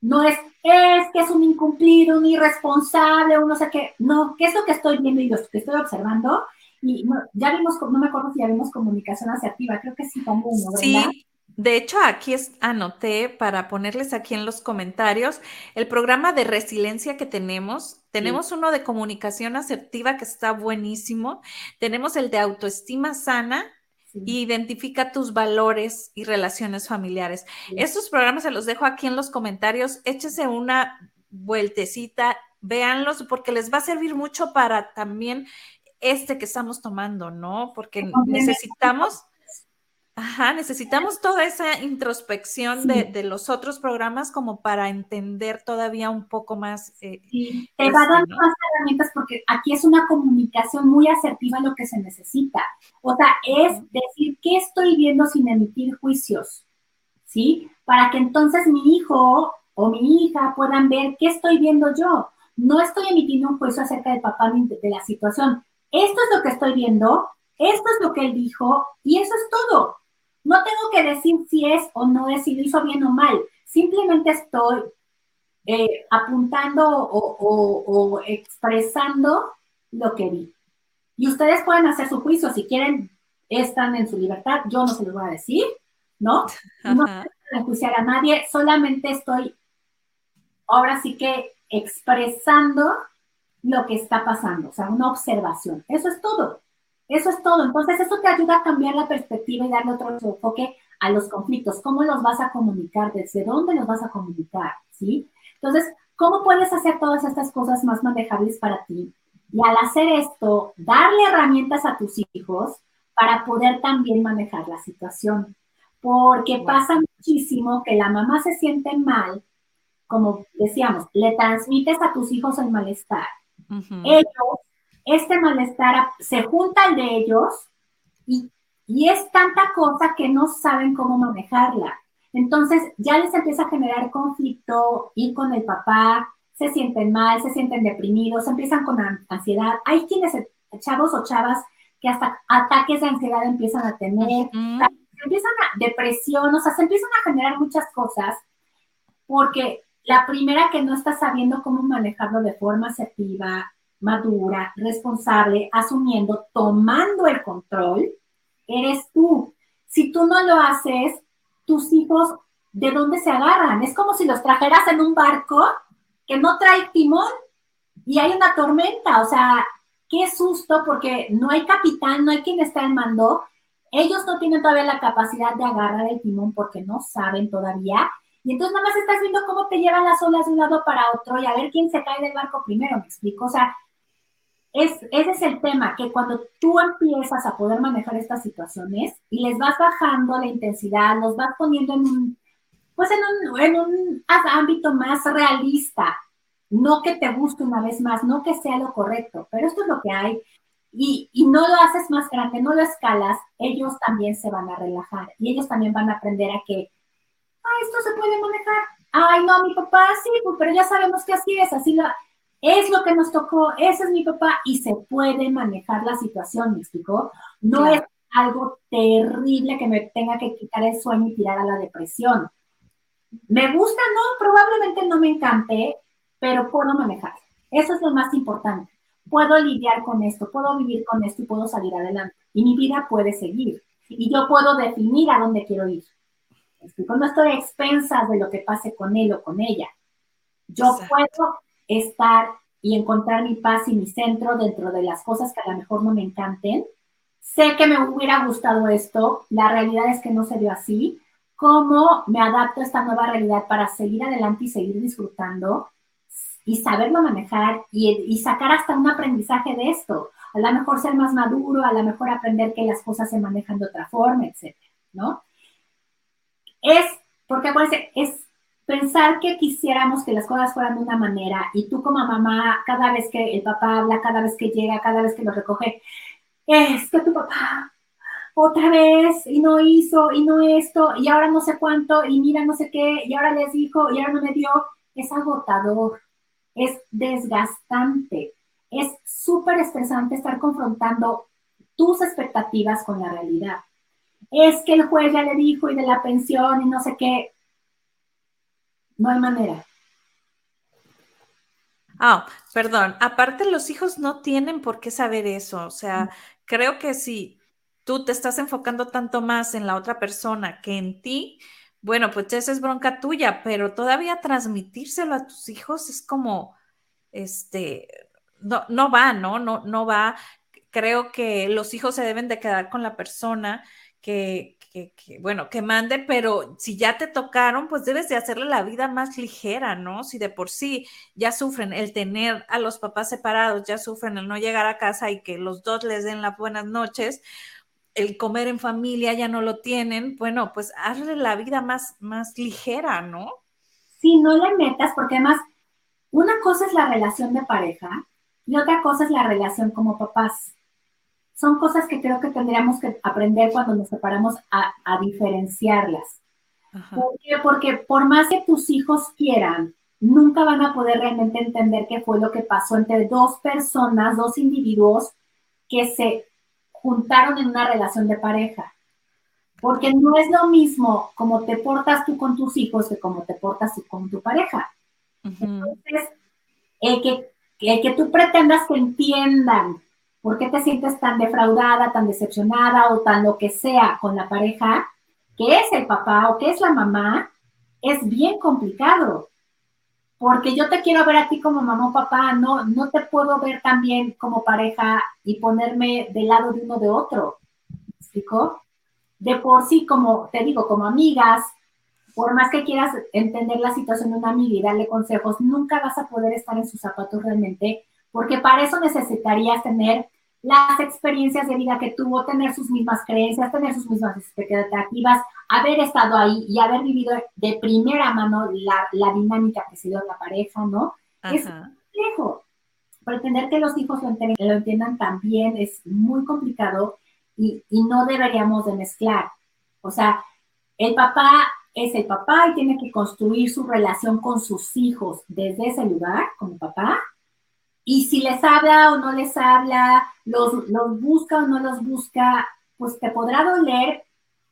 No es, es que es un incumplido, un irresponsable, un no sé qué. No, ¿qué es lo que estoy viendo y lo que estoy observando? Y ya vimos, no me acuerdo si ya vimos comunicación asertiva, creo que sí también, ¿verdad? Sí, de hecho, aquí anoté para ponerles aquí en los comentarios el programa de resiliencia que tenemos. Tenemos uno de comunicación asertiva que está buenísimo. Tenemos el de autoestima sana. Identifica tus valores y relaciones familiares. Estos programas se los dejo aquí en los comentarios. Échese una vueltecita, véanlos porque les va a servir mucho para también este que estamos tomando, ¿no? Porque necesitamos Ajá, necesitamos toda esa introspección de, los otros programas como para entender todavía un poco más. Eh, sí, te va a dar más herramientas porque aquí es una comunicación muy asertiva lo que se necesita. O sea, es decir, ¿qué estoy viendo sin emitir juicios? ¿Sí? Para que entonces mi hijo o mi hija puedan ver qué estoy viendo yo. No estoy emitiendo un juicio acerca del papá de la situación. Esto es lo que estoy viendo, esto es lo que él dijo y eso es todo no tengo que decir si es o no es, si lo hizo bien o mal. Simplemente estoy eh, apuntando o, expresando lo que vi. Y ustedes pueden hacer su juicio. Si quieren, están en su libertad. Yo no se los voy a decir, ¿no? No voy a enjuiciar a nadie. Solamente estoy, ahora sí que expresando lo que está pasando. O sea, una observación. Eso es todo. Eso es todo. Entonces, eso te ayuda a cambiar la perspectiva y darle otro enfoque a los conflictos. ¿Cómo los vas a comunicar? ¿Desde dónde los vas a comunicar? ¿Sí? Entonces, ¿cómo puedes hacer todas estas cosas más manejables para ti? Y al hacer esto, darle herramientas a tus hijos para poder también manejar la situación. Porque pasa muchísimo que la mamá se siente mal, como decíamos, le transmites a tus hijos el malestar. Ellos este malestar se junta al de ellos y, es tanta cosa que no saben cómo manejarla. Entonces ya les empieza a generar conflicto, ir con el papá, se sienten mal, se sienten deprimidos, empiezan con ansiedad. Hay quienes, chavos o chavas, que hasta ataques de ansiedad empiezan a tener, empiezan a depresión, o sea, se empiezan a generar muchas cosas porque la primera que no está sabiendo cómo manejarlo de forma asertiva, madura, responsable, asumiendo, tomando el control, eres tú. Si tú no lo haces, tus hijos, ¿de dónde se agarran? Es como si los trajeras en un barco que no trae timón y hay una tormenta. O sea, qué susto, porque no hay capitán, no hay quien está al mando. Ellos no tienen todavía la capacidad de agarrar el timón porque no saben todavía. Y entonces nada más estás viendo cómo te llevan las olas de un lado para otro y a ver quién se cae del barco primero, me explico. O sea, es, ese es el tema, que cuando tú empiezas a poder manejar estas situaciones y les vas bajando la intensidad, los vas poniendo en un, pues en un, en un ámbito más realista, no que te guste una vez más, no que sea lo correcto, pero esto es lo que hay. Y, y, no lo haces más grande, no lo escalas, ellos también se van a relajar y ellos también van a aprender a que, ah, esto se puede manejar. Ay, no, mi papá sí, pues, pero ya sabemos que así es, así lo, es lo que nos tocó, ese es mi papá y se puede manejar la situación, ¿me explicó? No es algo terrible que me tenga que quitar el sueño y tirar a la depresión. Me gusta, no, probablemente no me encante, pero puedo manejar. Eso es lo más importante. Puedo lidiar con esto, puedo vivir con esto y puedo salir adelante. Y mi vida puede seguir. Y yo puedo definir a dónde quiero ir. ¿Me explico? No estoy a expensas de lo que pase con él o con ella. Yo puedo estar y encontrar mi paz y mi centro dentro de las cosas que a lo mejor no me encanten. Sé que me hubiera gustado esto, la realidad es que no se dio así. ¿Cómo me adapto a esta nueva realidad para seguir adelante y seguir disfrutando y saberlo manejar y, y sacar hasta un aprendizaje de esto? A lo mejor ser más maduro, a lo mejor aprender que las cosas se manejan de otra forma, etcétera, ¿no? Es, porque acuérdense, es pensar que quisiéramos que las cosas fueran de una manera y tú como mamá, cada vez que el papá habla, cada vez que llega, cada vez que lo recoge, es que tu papá otra vez y no hizo y no esto y ahora no sé cuánto y mira no sé qué y ahora les dijo y ahora no me dio, es agotador, es desgastante, es súper estresante estar confrontando tus expectativas con la realidad. Es que el juez ya le dijo y de la pensión y no sé qué, no hay manera. Ah, perdón. Aparte, los hijos no tienen por qué saber eso. O sea, creo que si tú te estás enfocando tanto más en la otra persona que en ti, bueno, pues esa es bronca tuya, pero todavía transmitírselo a tus hijos es como, este, no, no va, ¿no? No, no va. Creo que los hijos se deben de quedar con la persona que, que, bueno, que mande, pero si ya te tocaron, pues debes de hacerle la vida más ligera, ¿no? Si de por sí ya sufren el tener a los papás separados, ya sufren el no llegar a casa y que los dos les den las buenas noches, el comer en familia ya no lo tienen, bueno, pues hazle la vida más, más ligera, ¿no? Sí, no le metas, porque además, una cosa es la relación de pareja y otra cosa es la relación como papás son cosas que creo que tendríamos que aprender cuando nos separamos a, diferenciarlas. ¿Por qué? Porque por más que tus hijos quieran, nunca van a poder realmente entender qué fue lo que pasó entre dos personas, dos individuos que se juntaron en una relación de pareja. Porque no es lo mismo como te portas tú con tus hijos que como te portas tú con tu pareja. Entonces, el que, el que tú pretendas que entiendan ¿Por qué te sientes tan defraudada, tan decepcionada o tan lo que sea con la pareja? que es el papá o que es la mamá? Es bien complicado. Porque yo te quiero ver a ti como mamá o papá, no, no te puedo ver también como pareja y ponerme del lado de uno de otro. ¿Me explico? De por sí, como te digo, como amigas, por más que quieras entender la situación de una amiga y darle consejos, nunca vas a poder estar en sus zapatos realmente porque para eso necesitarías tener las experiencias de vida que tuvo, tener sus mismas creencias, tener sus mismas expectativas, haber estado ahí y haber vivido de primera mano la, dinámica que se dio en la pareja, ¿no? Es complejo. Pretender que los hijos lo entiendan, también es muy complicado y, y no deberíamos de mezclar. O sea, el papá es el papá y tiene que construir su relación con sus hijos desde ese lugar, como papá, y si les habla o no les habla, los, los busca o no los busca, pues te podrá doler,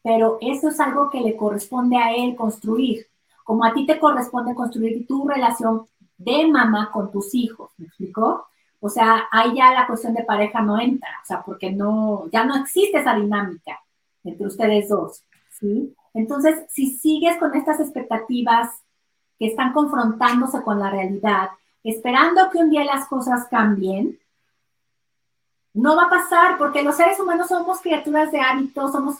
pero eso es algo que le corresponde a él construir, como a ti te corresponde construir tu relación de mamá con tus hijos, ¿me explicó? O sea, ahí ya la cuestión de pareja no entra, o sea, porque no, ya no existe esa dinámica entre ustedes dos, ¿sí? Entonces, si sigues con estas expectativas que están confrontándose con la realidad, esperando que un día las cosas cambien, No va a pasar porque los seres humanos somos criaturas de hábitos, somos,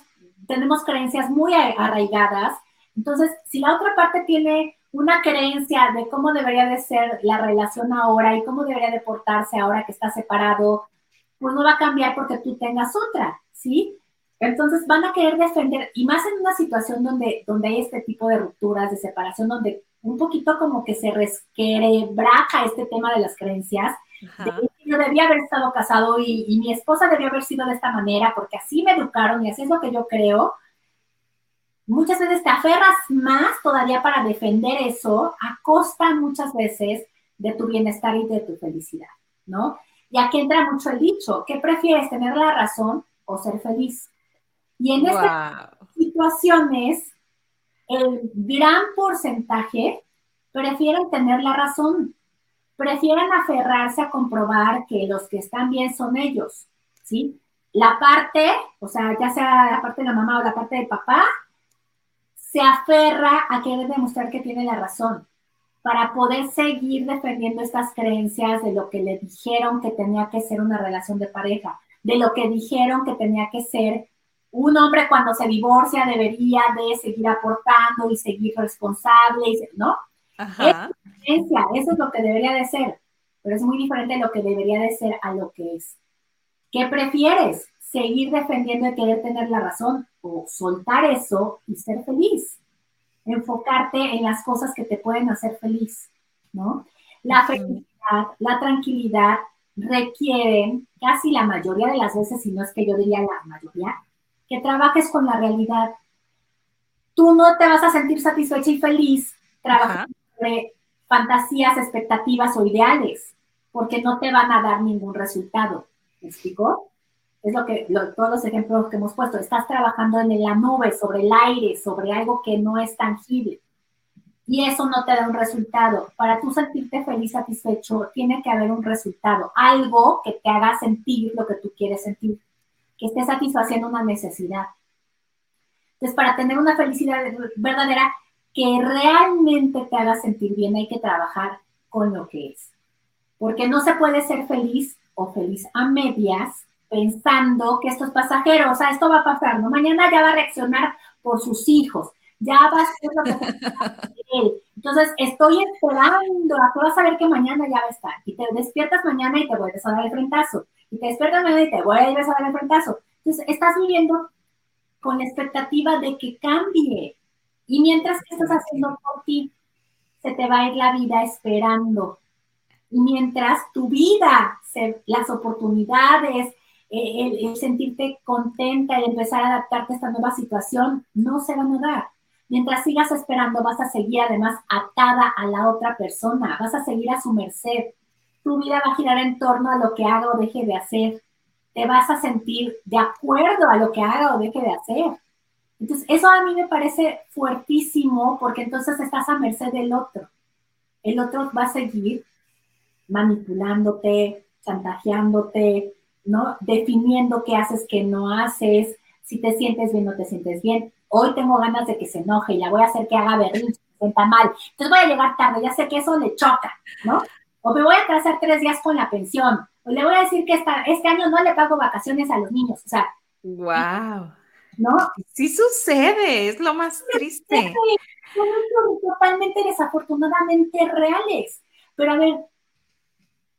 tenemos creencias muy arraigadas. Entonces, si la otra parte tiene una creencia de cómo debería de ser la relación ahora y cómo debería de portarse ahora que está separado, pues no va a cambiar porque tú tengas otra, ¿sí? Entonces van a querer defender, y más en una situación donde, donde hay este tipo de rupturas, de separación, donde un poquito como que se resquebraja este tema de las creencias. yo debía haber estado casado y, y, mi esposa debía haber sido de esta manera porque así me educaron y así es lo que yo creo. Muchas veces te aferras más todavía para defender eso a costa muchas veces de tu bienestar y de tu felicidad, ¿no? Y aquí entra mucho el dicho, ¿qué prefieres, tener la razón o ser feliz? Y en estas situaciones, el gran porcentaje prefieren tener la razón, prefieren aferrarse a comprobar que los que están bien son ellos, ¿sí? La parte, o sea, ya sea la parte de la mamá o la parte del papá, se aferra a querer demostrar que tiene la razón para poder seguir defendiendo estas creencias de lo que le dijeron que tenía que ser una relación de pareja, de lo que dijeron que tenía que ser un hombre cuando se divorcia debería de seguir aportando y seguir responsable, ¿no? Ajá. eso es lo que debería de ser, pero es muy diferente lo que debería de ser a lo que es. ¿Qué prefieres? ¿Seguir defendiendo y querer tener la razón o soltar eso y ser feliz? Enfocarte en las cosas que te pueden hacer feliz, ¿no? La felicidad, la tranquilidad requieren casi la mayoría de las veces, si no es que yo diría la mayoría, que trabajes con la realidad. Tú no te vas a sentir satisfecha y feliz trabajando sobre fantasías, expectativas o ideales, porque no te van a dar ningún resultado. ¿Me explico? Es lo que todos los ejemplos que hemos puesto. Estás trabajando en la nube, sobre el aire, sobre algo que no es tangible. Y eso no te da un resultado. Para tú sentirte feliz, satisfecho, tiene que haber un resultado, algo que te haga sentir lo que tú quieres sentir que esté satisfaciendo una necesidad. Entonces, para tener una felicidad verdadera que realmente te haga sentir bien, hay que trabajar con lo que es. Porque no se puede ser feliz o feliz a medias pensando que esto es pasajero, o sea, esto va a pasar, ¿no? Mañana ya va a reaccionar por sus hijos, ya va a ser lo que él. Entonces, estoy esperando a que vas a ver que mañana ya va a estar. Y te despiertas mañana y te vuelves a dar el frentazo y te despiertas y te vuelves a dar el frentazo. Entonces, estás viviendo con la expectativa de que cambie. Y mientras que estás haciendo por ti, se te va a ir la vida esperando. Y mientras tu vida, las oportunidades, eh, el, sentirte contenta y empezar a adaptarte a esta nueva situación, no se van a dar. Mientras sigas esperando, vas a seguir además atada a la otra persona, vas a seguir a su merced tu vida va a girar en torno a lo que haga o deje de hacer. Te vas a sentir de acuerdo a lo que haga o deje de hacer. Entonces, eso a mí me parece fuertísimo porque entonces estás a merced del otro. El otro va a seguir manipulándote, chantajeándote, ¿no? Definiendo qué haces, qué no haces, si te sientes bien o no te sientes bien. Hoy tengo ganas de que se enoje y la voy a hacer que haga berrinche, se sienta mal. Entonces voy a llegar tarde, ya sé que eso le choca, ¿no? O me voy a atrasar tres días con la pensión, o le voy a decir que esta, este año no le pago vacaciones a los niños, o sea. ¡Wow! ¿No? Sí sucede, es lo más triste. Son totalmente desafortunadamente reales. Pero a ver,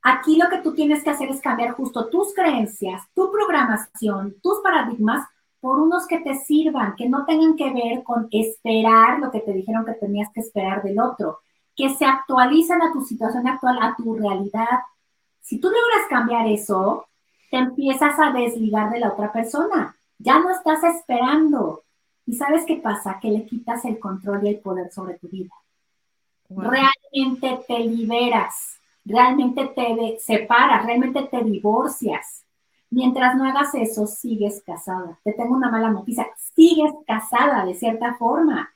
aquí lo que tú tienes que hacer es cambiar justo tus creencias, tu programación, tus paradigmas por unos que te sirvan, que no tengan que ver con esperar lo que te dijeron que tenías que esperar del otro, que se actualizan a tu situación actual, a tu realidad. Si tú logras cambiar eso, te empiezas a desligar de la otra persona. Ya no estás esperando. ¿Y sabes qué pasa? Que le quitas el control y el poder sobre tu vida. Realmente te liberas, realmente te separas, realmente te divorcias. Mientras no hagas eso, sigues casada. Te tengo una mala noticia, sigues casada de cierta forma.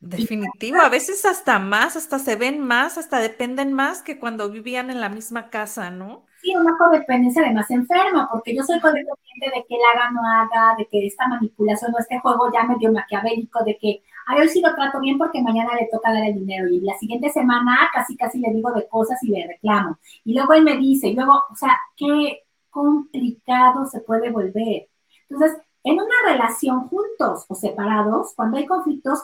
Definitivo, a veces hasta más, hasta se ven más, hasta dependen más que cuando vivían en la misma casa, ¿no? Sí, una codependencia además enferma, porque yo soy codependiente de que él haga, no haga, de que esta manipulación o este juego ya medio maquiavélico, de que a hoy sí lo trato bien porque mañana le toca dar el dinero y la siguiente semana casi casi le digo de cosas y le reclamo. Y luego él me dice, y luego, o sea, ¿qué, complicado se puede volver. Entonces, en una relación juntos o separados, cuando hay conflictos,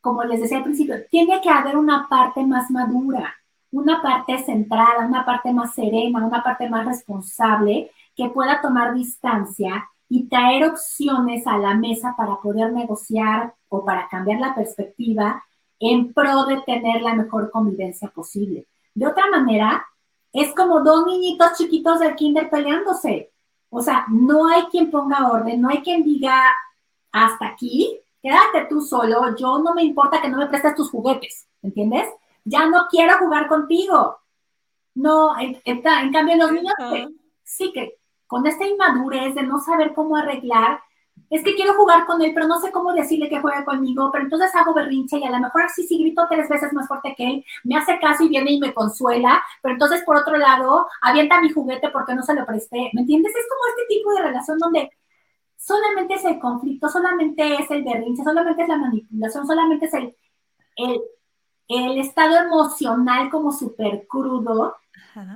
como les decía al principio, tiene que haber una parte más madura, una parte centrada, una parte más serena, una parte más responsable que pueda tomar distancia y traer opciones a la mesa para poder negociar o para cambiar la perspectiva en pro de tener la mejor convivencia posible. De otra manera, es como dos niñitos chiquitos del kinder peleándose. O sea, no hay quien ponga orden, no hay quien diga hasta aquí, quédate tú solo, yo no me importa que no me prestes tus juguetes, ¿entiendes? Ya no quiero jugar contigo. No, en, cambio los niños sí que con esta inmadurez de no saber cómo arreglar, es que quiero jugar con él, pero no sé cómo decirle que juegue conmigo, pero entonces hago berrinche y a lo mejor así sí grito tres veces más fuerte que él, me hace caso y viene y me consuela, pero entonces por otro lado avienta mi juguete porque no se lo presté, ¿me entiendes? Es como este tipo de relación donde solamente es el conflicto, solamente es el berrinche, solamente es la manipulación, solamente es el, el, estado emocional como súper crudo.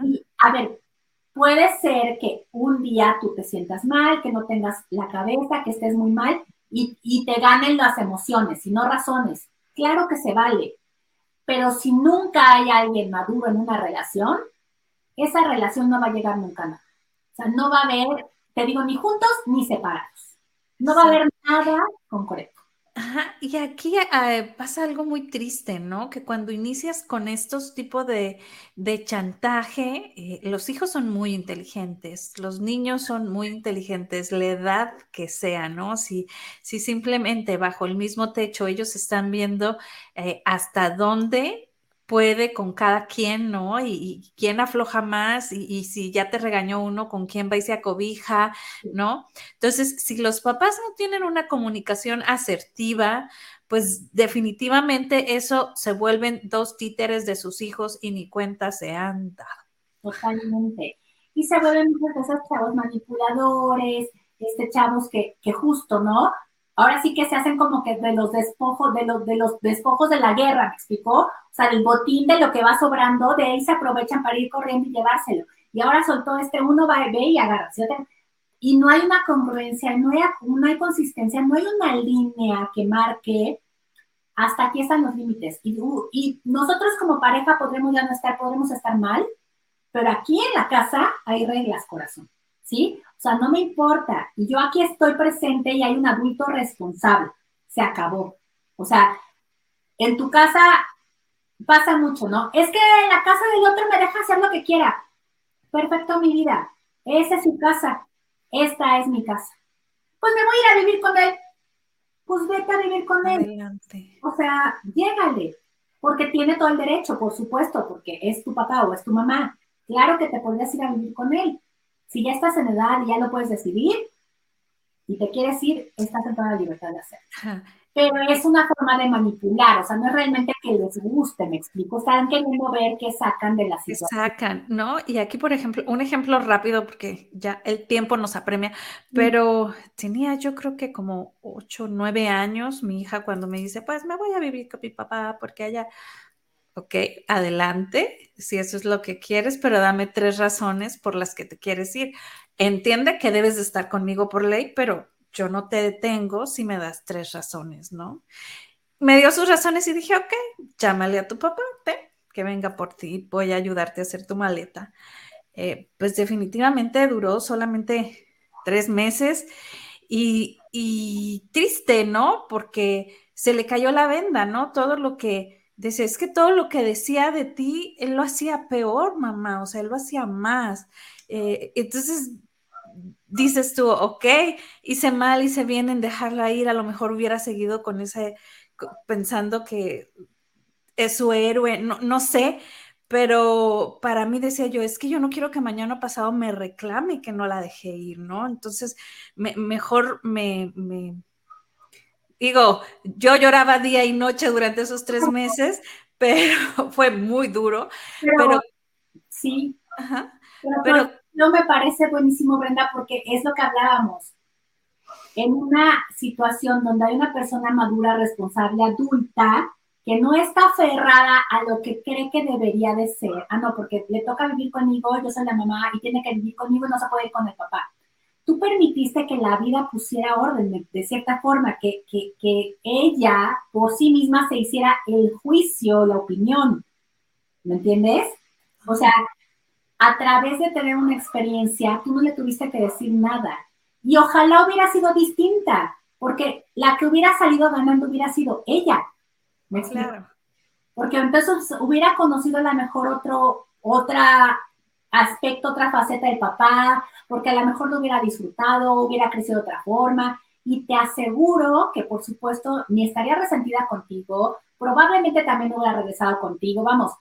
Y, a ver, puede ser que un día tú te sientas mal, que no tengas la cabeza, que estés muy mal y, y te ganen las emociones y no razones. Claro que se vale, pero si nunca hay alguien maduro en una relación, esa relación no va a llegar nunca a nada. O sea, no va a haber te digo, ni juntos ni separados. No va a haber nada concreto. Ajá, y aquí eh, pasa algo muy triste, ¿no? Que cuando inicias con estos tipos de, chantaje, eh, los hijos son muy inteligentes, los niños son muy inteligentes, la edad que sea, ¿no? Si, si simplemente bajo el mismo techo ellos están viendo eh, hasta dónde puede con cada quien, ¿no? Y, quién afloja más y, si ya te regañó uno, con quién va y se acobija, ¿no? Entonces, si los papás no tienen una comunicación asertiva, pues definitivamente eso se vuelven dos títeres de sus hijos y ni cuenta se han dado. Totalmente. Y se vuelven muchas veces chavos manipuladores, este chavos que, que justo, ¿no? Ahora sí que se hacen como que de los despojos, de los, de los despojos de la guerra, ¿me explicó? O sea, el botín de lo que va sobrando, de ahí se aprovechan para ir corriendo y llevárselo. Y ahora soltó este, uno va, ve y agarra. Y no hay una congruencia, no hay, no consistencia, no hay una línea que marque hasta aquí están los límites. Y, y nosotros como pareja podremos ya no estar, podremos estar mal, pero aquí en la casa hay reglas, corazón. ¿Sí? O sea, no me importa. Y yo aquí estoy presente y hay un adulto responsable. Se acabó. O sea, en tu casa pasa mucho, ¿no? Es que en la casa del otro me deja hacer lo que quiera. Perfecto, mi vida. Esa es su casa. Esta es mi casa. Pues me voy a ir a vivir con él. Pues vete a vivir con él. O sea, llégale. Porque tiene todo el derecho, por supuesto, porque es tu papá o es tu mamá. Claro que te podrías ir a vivir con él. Si ya estás en edad y ya lo puedes decidir y te quieres ir, estás en toda la libertad de hacerlo. Pero es una forma de manipular, o sea, no es realmente que les guste, me explico, están queriendo ver qué sacan de la situación. sacan, ¿no? Y aquí, por ejemplo, un ejemplo rápido, porque ya el tiempo nos apremia, pero tenía yo creo que como ocho, nueve años, mi hija cuando me dice, pues me voy a vivir con mi papá porque allá ok, adelante, si eso es lo que quieres, pero dame tres razones por las que te quieres ir. Entiende que debes de estar conmigo por ley, pero yo no te detengo si me das tres razones, ¿no? Me dio sus razones y dije, ok, llámale a tu papá, ven, que venga por ti, voy a ayudarte a hacer tu maleta. Eh, pues definitivamente duró solamente tres meses y, y triste, ¿no? Porque se le cayó la venda, ¿no? Todo lo que Dice, es que todo lo que decía de ti, él lo hacía peor, mamá, o sea, él lo hacía más. Eh, entonces, dices tú, ok, hice mal, hice bien en dejarla ir, a lo mejor hubiera seguido con ese, pensando que es su héroe, no, no sé, pero para mí decía yo, es que yo no quiero que mañana pasado me reclame que no la dejé ir, ¿no? Entonces, mejor me Digo, yo lloraba día y noche durante esos tres meses, pero fue muy duro. Pero, sí, pero, no me parece buenísimo, Brenda, porque es lo que hablábamos. En una situación donde hay una persona madura, responsable, adulta, que no está aferrada a lo que cree que debería de ser. Ah, no, porque le toca vivir conmigo, yo soy la mamá y tiene que vivir conmigo y no se puede ir con el papá. Tú permitiste que la vida pusiera orden de, cierta forma, que, que, que ella por sí misma se hiciera el juicio, la opinión. ¿Me entiendes? O sea, a través de tener una experiencia, tú no le tuviste que decir nada. Y ojalá hubiera sido distinta, porque la que hubiera salido ganando hubiera sido ella. ¿Me claro. Porque entonces hubiera conocido a lo mejor otro, otra aspecto, otra faceta del papá, porque a lo mejor lo hubiera disfrutado, hubiera crecido de otra forma. Y te aseguro que, por supuesto, ni estaría resentida contigo, probablemente también hubiera regresado contigo, vamos,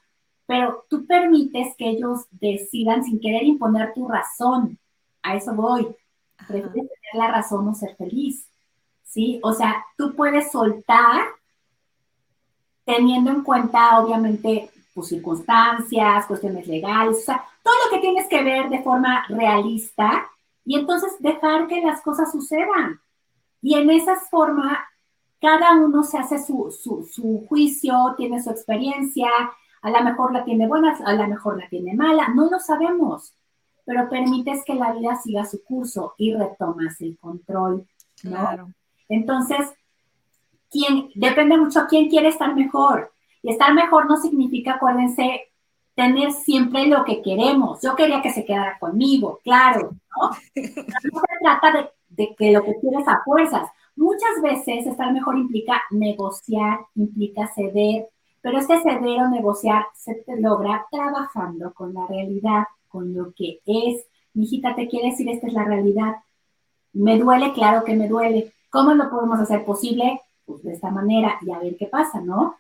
pero tú permites que ellos decidan sin querer imponer tu razón. A eso voy. Prefieres tener la razón o ser feliz. ¿Sí? O sea, tú puedes soltar teniendo en cuenta, obviamente, tus circunstancias, cuestiones legales, o sea, todo lo que tienes que ver de forma realista y entonces dejar que las cosas sucedan. Y en esa forma, cada uno se hace su, su, su juicio, tiene su experiencia, a lo mejor la tiene buena, a lo mejor la tiene mala, no lo sabemos, pero permites que la vida siga su curso y retomas el control. Claro. Entonces, ¿quién, depende mucho quién quiere estar mejor. Y estar mejor no significa, acuérdense, tener siempre lo que queremos. Yo quería que se quedara conmigo, claro, ¿no? No se trata de, de que lo que quieres a fuerzas. Muchas veces estar mejor implica negociar, implica ceder, pero este ceder o negociar se te logra trabajando con la realidad, con lo que es. Mi hijita, te quiere decir, esta es la realidad. Me duele, claro que me duele. ¿Cómo lo podemos hacer posible? Pues de esta manera y a ver qué pasa, ¿no?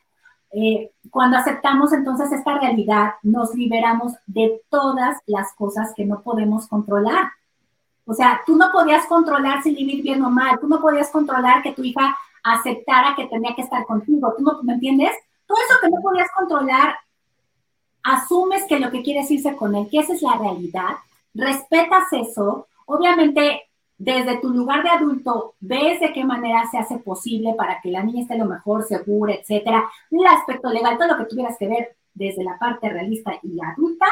Eh, cuando aceptamos entonces esta realidad, nos liberamos de todas las cosas que no podemos controlar. O sea, tú no podías controlar si vivir bien o mal, tú no podías controlar que tu hija aceptara que tenía que estar contigo, tú no, ¿me entiendes? Todo eso que no podías controlar, asumes que lo que quieres irse con él, que esa es la realidad, respetas eso, obviamente desde tu lugar de adulto ves de qué manera se hace posible para que la niña esté lo mejor, segura, etcétera, el aspecto legal, todo lo que tuvieras que ver desde la parte realista y adulta,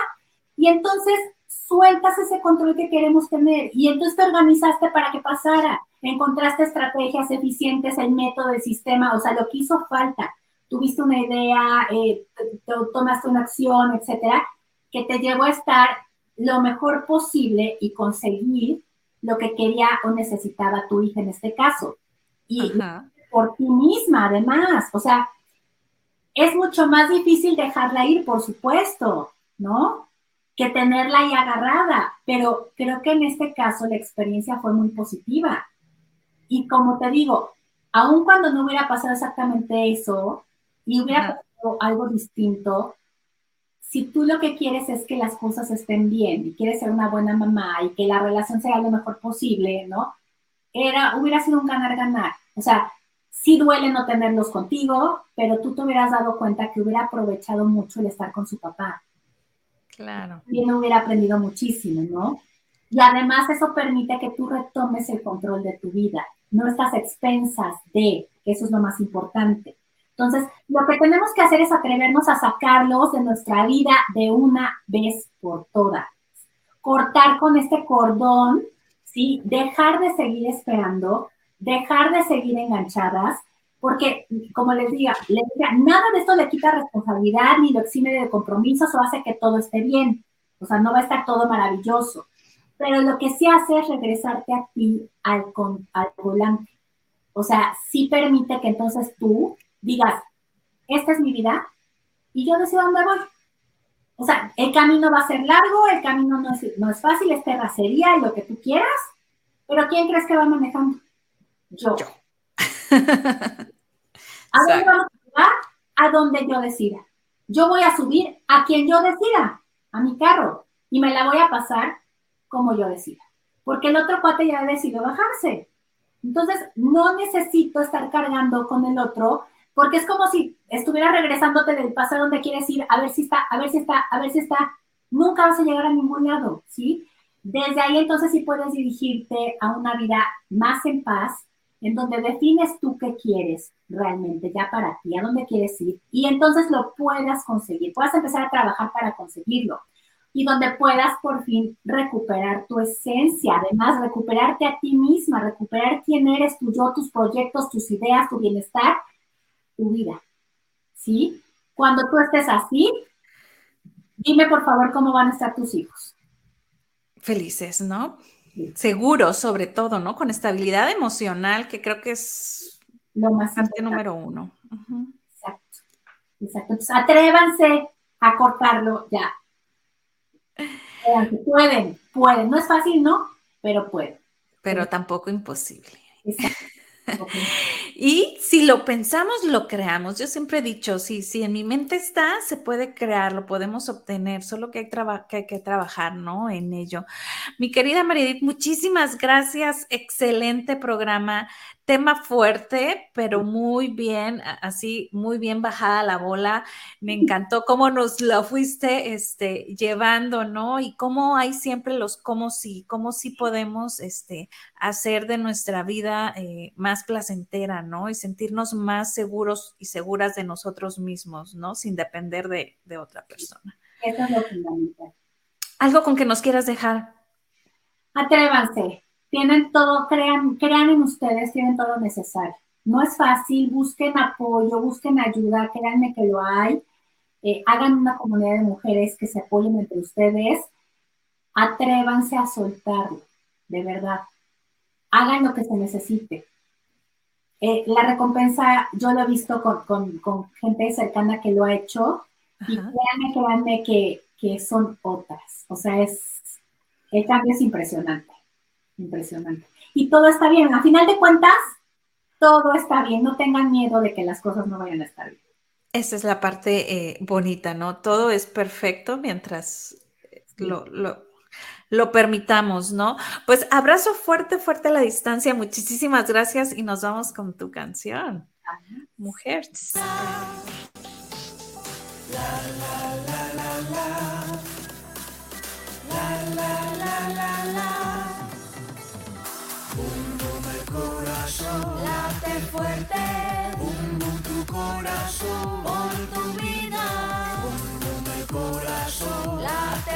y entonces sueltas ese control que queremos tener. Y entonces te organizaste para que pasara, encontraste estrategias eficientes, el método, el sistema, o sea, lo que hizo falta. Tuviste una idea, eh, tomaste una acción, etcétera, que te llevó a estar lo mejor posible y conseguir lo que quería o necesitaba tu hija en este caso. Y por ti misma, además. O sea, es mucho más difícil dejarla ir, por supuesto, ¿no? Que tenerla ahí agarrada. Pero creo que en este caso la experiencia fue muy positiva. Y como te digo, aun cuando no hubiera pasado exactamente eso, y hubiera pasado algo distinto, si tú lo que quieres es que las cosas estén bien y quieres ser una buena mamá y que la relación sea lo mejor posible, ¿no? Era, hubiera sido un ganar-ganar. O sea, sí duele no tenerlos contigo, pero tú te hubieras dado cuenta que hubiera aprovechado mucho el estar con su papá. Claro. Y no hubiera aprendido muchísimo, ¿no? Y además eso permite que tú retomes el control de tu vida. No estás expensas de, que eso es lo más importante. Entonces, lo que tenemos que hacer es atrevernos a sacarlos de nuestra vida de una vez por todas. Cortar con este cordón, ¿sí? Dejar de seguir esperando, dejar de seguir enganchadas, porque, como les diga, les diga, nada de esto le quita responsabilidad ni lo exime de compromisos o hace que todo esté bien. O sea, no va a estar todo maravilloso. Pero lo que sí hace es regresarte a ti al, al volante. O sea, sí permite que entonces tú digas, esta es mi vida y yo decido dónde voy. O sea, el camino va a ser largo, el camino no es, no es fácil, es terracería, lo que tú quieras, pero ¿quién crees que va manejando? Yo. ¿A dónde vamos a llegar? A donde yo decida. Yo voy a subir a quien yo decida, a mi carro, y me la voy a pasar como yo decida. Porque el otro cuate ya ha decidido bajarse. Entonces, no necesito estar cargando con el otro porque es como si estuviera regresándote del pasado donde quieres ir, a ver si está, a ver si está, a ver si está. Nunca vas a llegar a ningún lado, ¿sí? Desde ahí entonces sí puedes dirigirte a una vida más en paz en donde defines tú qué quieres realmente ya para ti, a dónde quieres ir, y entonces lo puedas conseguir, puedas empezar a trabajar para conseguirlo, y donde puedas por fin recuperar tu esencia, además recuperarte a ti misma, recuperar quién eres, tu yo, tus proyectos, tus ideas, tu bienestar, tu vida. ¿Sí? Cuando tú estés así, dime por favor cómo van a estar tus hijos. Felices, ¿no? Seguros, sobre todo, ¿no? Con estabilidad emocional, que creo que es lo más parte número uno. Exacto. Exacto. Entonces, atrévanse a cortarlo ya. Pueden, pueden. No es fácil, ¿no? Pero pueden. Pero tampoco imposible. Exacto. Y si lo pensamos, lo creamos. Yo siempre he dicho, si, si en mi mente está, se puede crear, lo podemos obtener, solo que hay, que, hay que trabajar, ¿no? En ello. Mi querida Maridit, muchísimas gracias. Excelente programa tema fuerte, pero muy bien, así, muy bien bajada la bola. Me encantó cómo nos lo fuiste este, llevando, ¿no? Y cómo hay siempre los cómo sí, cómo sí podemos este, hacer de nuestra vida eh, más placentera, ¿no? Y sentirnos más seguros y seguras de nosotros mismos, ¿no? Sin depender de, de otra persona. Eso es lo fundamental. Algo con que nos quieras dejar. Atrévanse, tienen todo, crean, crean en ustedes, tienen todo lo necesario. No es fácil, busquen apoyo, busquen ayuda, créanme que lo hay. Eh, hagan una comunidad de mujeres que se apoyen entre ustedes. Atrévanse a soltarlo, de verdad. Hagan lo que se necesite. Eh, la recompensa, yo lo he visto con, gente cercana que lo ha hecho y créanme, créanme que, que son otras. O sea, es, el cambio es impresionante. Impresionante. Y todo está bien. A final de cuentas, todo está bien. No tengan miedo de que las cosas no vayan a estar bien. Esa es la parte eh, bonita, ¿no? Todo es perfecto mientras lo, lo, permitamos, ¿no? Pues abrazo fuerte, fuerte a la distancia. Muchísimas gracias y nos vamos con tu canción. Mujer. fuerte, fuerte, un tu corazón.